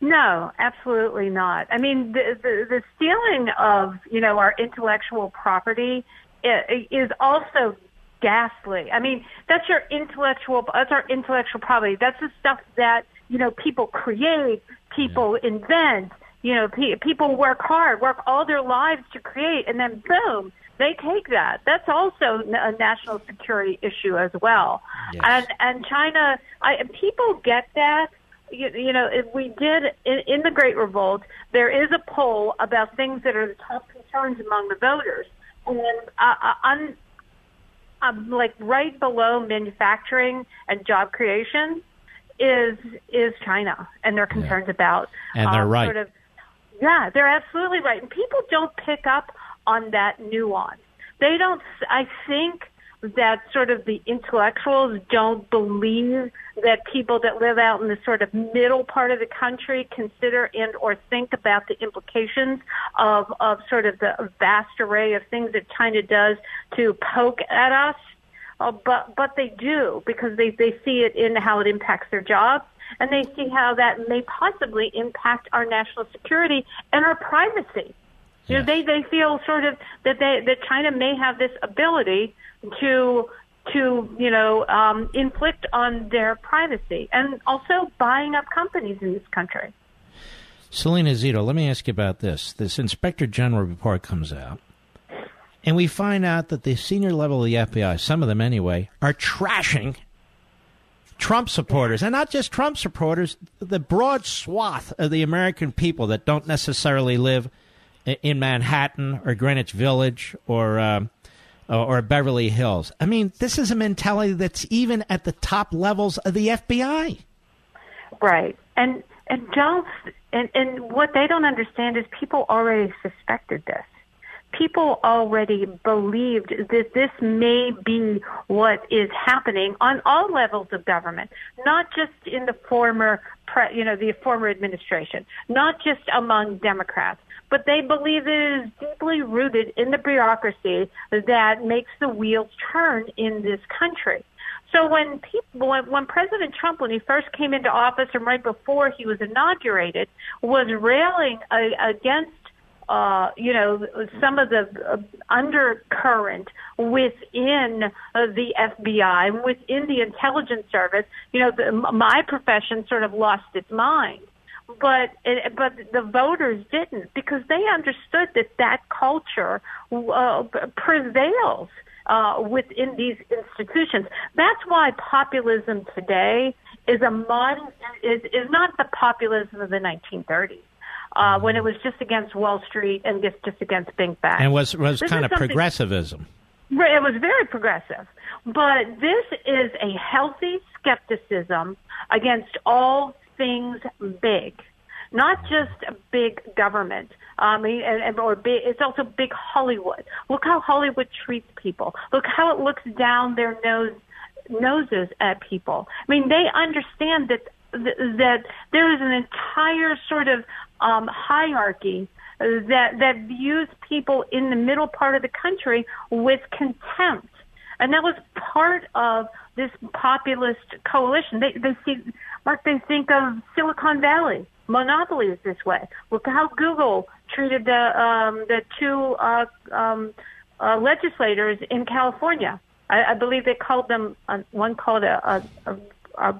[SPEAKER 11] No, absolutely not. I mean, the, the, the stealing of you know our intellectual property is also ghastly. I mean, that's your intellectual that's our intellectual property. That's the stuff that you know people create, people yeah. invent. You know, pe- people work hard, work all their lives to create, and then boom, they take that. That's also a national security issue as well. Yes. And and China, I, people get that. You, you know, if we did in, in the Great Revolt, there is a poll about things that are the top concerns among the voters, and uh, uh, on, um, like right below manufacturing and job creation is is China, and they're concerned yeah. about.
[SPEAKER 1] And they're um, right.
[SPEAKER 11] Sort of, yeah, they're absolutely right. And people don't pick up on that nuance. They don't, I think that sort of the intellectuals don't believe that people that live out in the sort of middle part of the country consider and or think about the implications of, of sort of the vast array of things that China does to poke at us. Uh, but but they do because they they see it in how it impacts their jobs and they see how that may possibly impact our national security and our privacy. You know, they they feel sort of that they that China may have this ability to to you know um, inflict on their privacy and also buying up companies in this country.
[SPEAKER 1] Salena Zito, let me ask you about this. This Inspector General report comes out, and we find out that the senior level of the FBI, some of them anyway, are trashing Trump supporters, and not just Trump supporters, the broad swath of the American people that don't necessarily live in Manhattan or Greenwich Village or uh, or Beverly Hills. I mean, this is a mentality that's even at the top levels of the FBI.
[SPEAKER 11] Right, and and don't and and what they don't understand is people already suspected this people already believed that this may be what is happening on all levels of government, not just in the former, pre, you know, the former administration, not just among Democrats, but they believe it is deeply rooted in the bureaucracy that makes the wheels turn in this country. So when people, when, when President Trump, when he first came into office and right before he was inaugurated, was railing a, against uh, you know, some of the uh, undercurrent within uh, the FBI, within the intelligence service. You know, the, my profession sort of lost its mind, but it, but the voters didn't because they understood that that culture uh, prevails. Uh, within these institutions, that's why populism today is a modern is is not the populism of the 1930s uh, when it was just against Wall Street and just just against big banks.
[SPEAKER 1] And was was this kind of progressivism.
[SPEAKER 11] It was very progressive, but this is a healthy skepticism against all things big, not just big government. Um, and, or big, it's also big Hollywood. Look how Hollywood treats people. Look how it looks down their nose noses at people. I mean, they understand that that there is an entire sort of um, hierarchy that that views people in the middle part of the country with contempt. And that was part of this populist coalition. They they see like they think of Silicon Valley monopolies this way. Look how Google treated the um, the two uh, um, uh, legislators in California. I, I believe they called them uh, one called a, a, a,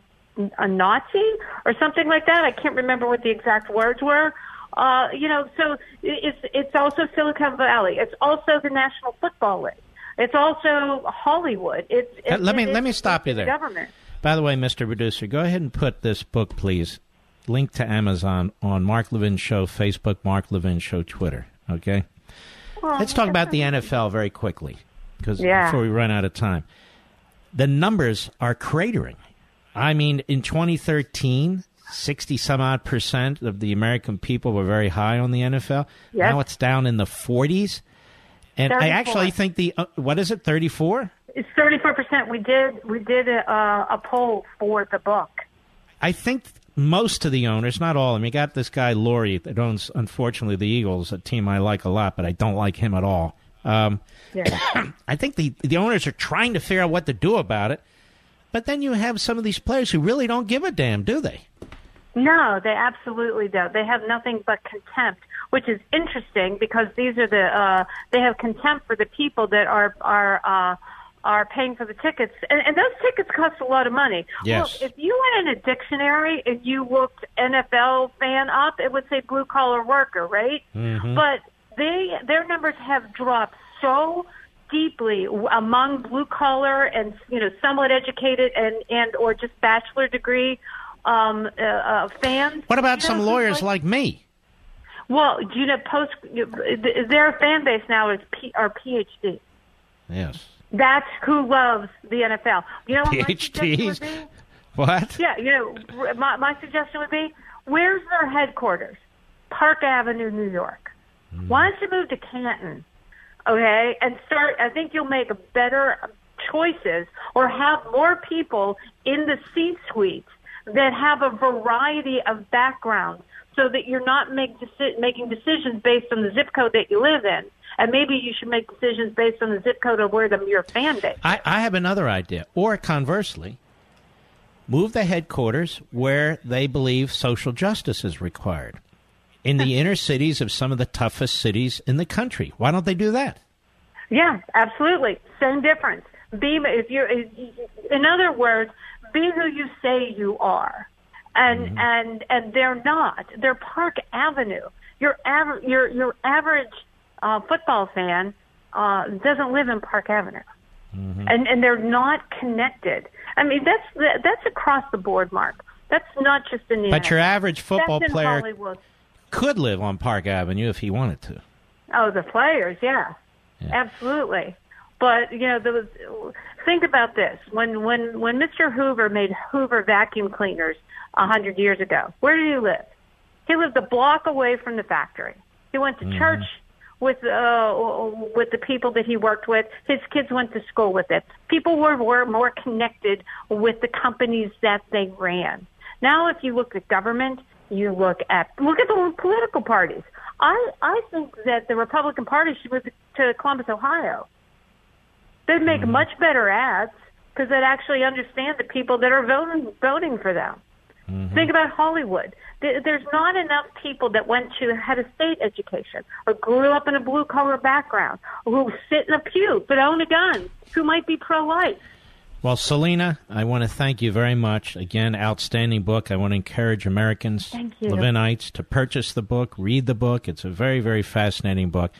[SPEAKER 11] a Nazi or something like that. I can't remember what the exact words were. Uh, you know, so it's it's also Silicon Valley. It's also the National Football League. It's also Hollywood. It's, it's
[SPEAKER 1] let me
[SPEAKER 11] it's,
[SPEAKER 1] let me stop you there.
[SPEAKER 11] Government.
[SPEAKER 1] By the way, Mr. Producer, go ahead and put this book, please, link to Amazon on Mark Levin Show Facebook, Mark Levin Show Twitter. Okay.
[SPEAKER 11] Well,
[SPEAKER 1] Let's talk about the NFL very quickly, because
[SPEAKER 11] Yeah.
[SPEAKER 1] before we run out of time, the numbers are cratering. I mean, in 2013, 60 some odd percent of the American people were very high on the NFL.
[SPEAKER 11] Yes.
[SPEAKER 1] Now it's down in the 40s. And I actually think the, uh, what is it, 34?
[SPEAKER 11] It's thirty four percent. We did we did a, uh, a poll for the book.
[SPEAKER 1] I think most of the owners, not all of them, you got this guy Lurie that owns, unfortunately, the Eagles, a team I like a lot, but I don't like him at all. Um, I think the the owners are trying to figure out what to do about it, but then you have some of these players who really don't give a damn, do they?
[SPEAKER 11] No, they absolutely don't. They have nothing but contempt, which is interesting because these are the uh, they have contempt for the people that are are uh, are paying for the tickets, and, and those tickets cost a lot of money.
[SPEAKER 1] Yes.
[SPEAKER 11] Look, if you went in a dictionary and you looked NFL fan up, it would say blue collar worker, right?
[SPEAKER 1] Mhm.
[SPEAKER 11] But they their numbers have dropped so deeply among blue collar and you know somewhat educated and and or just bachelor degree um uh, uh fans
[SPEAKER 1] What about
[SPEAKER 11] You know,
[SPEAKER 1] some lawyers
[SPEAKER 11] like,
[SPEAKER 1] like me?
[SPEAKER 11] Well you know post their fan base now is P, are phd
[SPEAKER 1] Yes.
[SPEAKER 11] that's who loves the nfl you know what my suggestion would
[SPEAKER 1] PhDs?
[SPEAKER 11] be?
[SPEAKER 1] What?
[SPEAKER 11] Yeah, you know, my, my suggestion would be, where's their headquarters? Park Avenue, New York. Why don't you move to Canton, okay, and start? I think you'll make better choices or have more people in the C-suite that have a variety of backgrounds, so that you're not make deci- making decisions based on the zip code that you live in. And maybe you should make decisions based on the zip code of where the, your fan base.
[SPEAKER 1] I, I have another idea. Or conversely, move the headquarters where they believe social justice is required. In the inner cities of some of the toughest cities in the country. Why don't they do that?
[SPEAKER 11] Yeah, absolutely. Same difference. Be if you, in other words, be who you say you are, and and and they're not. They're Park Avenue. Your aver- your your average uh, football fan uh, doesn't live in Park Avenue, and and they're not connected. I mean, that's that's across the board, Mark. That's not just in the.
[SPEAKER 1] But your average football
[SPEAKER 11] That's
[SPEAKER 1] player
[SPEAKER 11] Hollywood.
[SPEAKER 1] could live on Park Avenue if he wanted to.
[SPEAKER 11] Oh, the players, yeah, absolutely. But you know, there was, think about this: when when when Mr. Hoover made Hoover vacuum cleaners a hundred years ago, where did he live? He lived a block away from the factory. He went to church with uh, with the people that he worked with. His kids went to school with it. People were were more connected with the companies that they ran. Now, if you look at government, you look at look at the political parties. I I think that the Republican Party should move to Columbus, Ohio. They'd make mm-hmm. much better ads because they'd actually understand the people that are voting voting for them. Mm-hmm. Think about Hollywood. There's not enough people that went to had a state education or grew up in a blue collar background who sit in a pew but own a gun who might be pro life.
[SPEAKER 1] Well, Salena, I want to thank you very much. Again, outstanding book. I want to encourage Americans. Levinites, to purchase the book, read the book. It's a very, very fascinating book.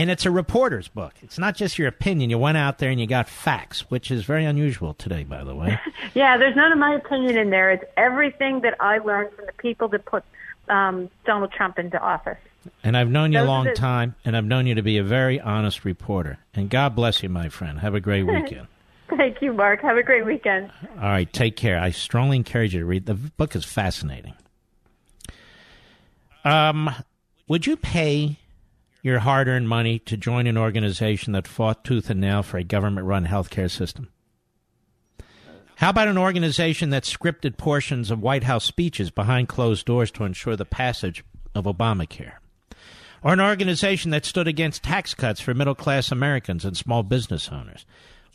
[SPEAKER 1] And it's a reporter's book. It's not just your opinion. You went out there and you got facts, which is very unusual today, by the way.
[SPEAKER 11] Yeah, there's none of my opinion in there. It's everything that I learned from the people that put um, Donald Trump into office.
[SPEAKER 1] And I've known you a
[SPEAKER 11] Those are
[SPEAKER 1] long time, and I've known you to be a very honest reporter. And God bless you, my friend. Have a great weekend.
[SPEAKER 11] Thank you, Mark. Have a great weekend.
[SPEAKER 1] All right, take care. I strongly encourage you to read. The book is fascinating. Um, would you pay your hard-earned money to join an organization that fought tooth and nail for a government-run healthcare system? How about an organization that scripted portions of White House speeches behind closed doors to ensure the passage of Obamacare? or an organization that stood against tax cuts for middle class Americans and small business owners.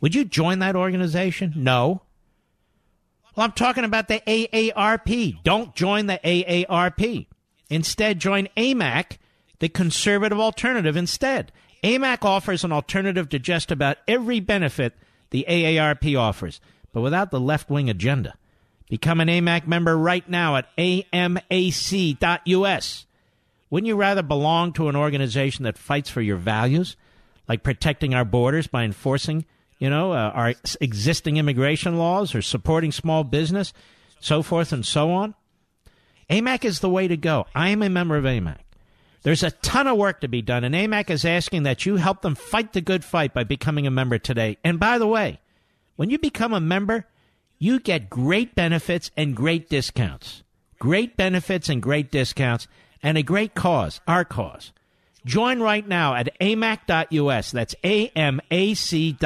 [SPEAKER 1] Would you join that organization? No. Well, I'm talking about the AARP. Don't join the AARP. Instead, join AMAC, the conservative alternative instead. AMAC offers an alternative to just about every benefit the AARP offers, but without the left wing agenda. Become an AMAC member right now at amac.us. Wouldn't you rather belong to an organization that fights for your values, like protecting our borders by enforcing, you know, uh, our existing immigration laws or supporting small business, so forth and so on? AMAC is the way to go. I am a member of AMAC. There's a ton of work to be done, and AMAC is asking that you help them fight the good fight by becoming a member today. And by the way, when you become a member, you get great benefits and great discounts. Great benefits and great discounts, and a great cause, our cause. Join right now at amac.us. That's A-M-A-C.us.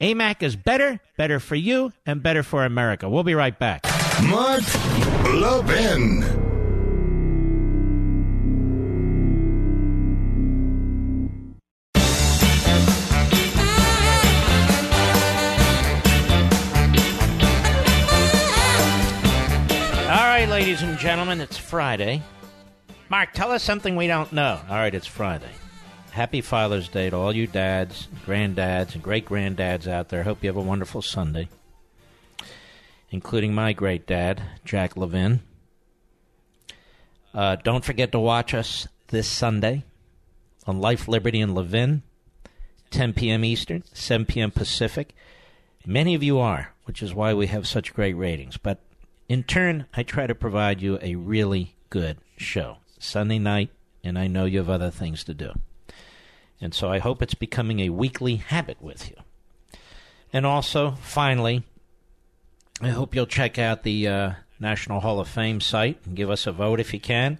[SPEAKER 1] AMAC is better, better for you, and better for America. We'll be right back.
[SPEAKER 2] Mark Levin.
[SPEAKER 1] Ladies and gentlemen, it's Friday. Mark, tell us something we don't know. All right, it's Friday. Happy Father's Day to all you dads, granddads, and great granddads out there. Hope you have a wonderful Sunday, including my great dad, Jack Levin. Uh, don't forget to watch us this Sunday on Life, Liberty, and Levin, 10 p.m. Eastern, 7 p.m. Pacific. Many of you are, which is why we have such great ratings. But in turn, I try to provide you a really good show. Sunday night, and I know you have other things to do. And so I hope it's becoming a weekly habit with you. And also, finally, I hope you'll check out the uh, National Hall of Fame site and give us a vote if you can.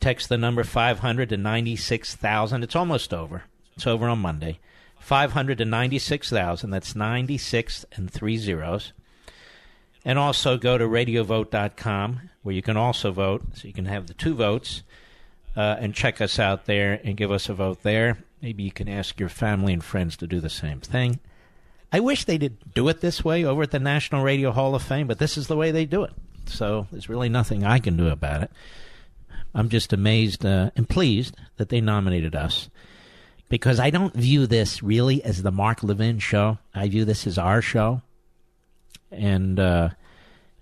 [SPEAKER 1] Text the number 500 to 96,000. It's almost over. It's over on Monday. 500 to 96,000. That's 96 and three zeros. And also go to radiovote.com where you can also vote. So you can have the two votes uh, and check us out there and give us a vote there. Maybe you can ask your family and friends to do the same thing. I wish they did do it this way over at the National Radio Hall of Fame, but this is the way they do it. So there's really nothing I can do about it. I'm just amazed uh, and pleased that they nominated us because I don't view this really as the Mark Levin show. I view this as our show, and uh,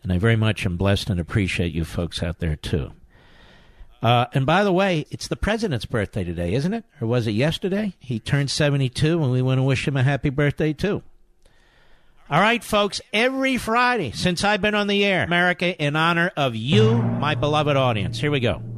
[SPEAKER 1] and I very much am blessed and appreciate you folks out there too. Uh, and by the way, it's the president's birthday today, isn't it? Or was it yesterday? He turned 72, and we want to wish him a happy birthday too. All right, folks, every Friday since I've been on the air, America, in honor of you, my beloved audience. Here we go.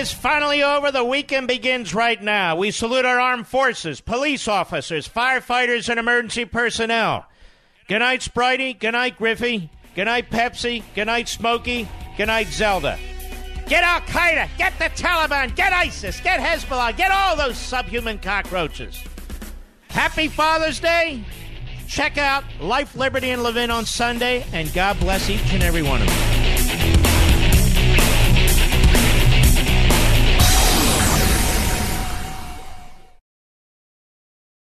[SPEAKER 1] Is finally over. The weekend begins right now. We salute our armed forces, police officers, firefighters, and emergency personnel. Good night, Spritey. Good night, Griffey. Good night, Pepsi. Good night, Smokey. Good night, Zelda. Get Al Qaeda. Get the Taliban. Get ISIS. Get Hezbollah. Get all those subhuman cockroaches. Happy Father's Day. Check out Life, Liberty, and Levin on Sunday, and God bless each and every one of you.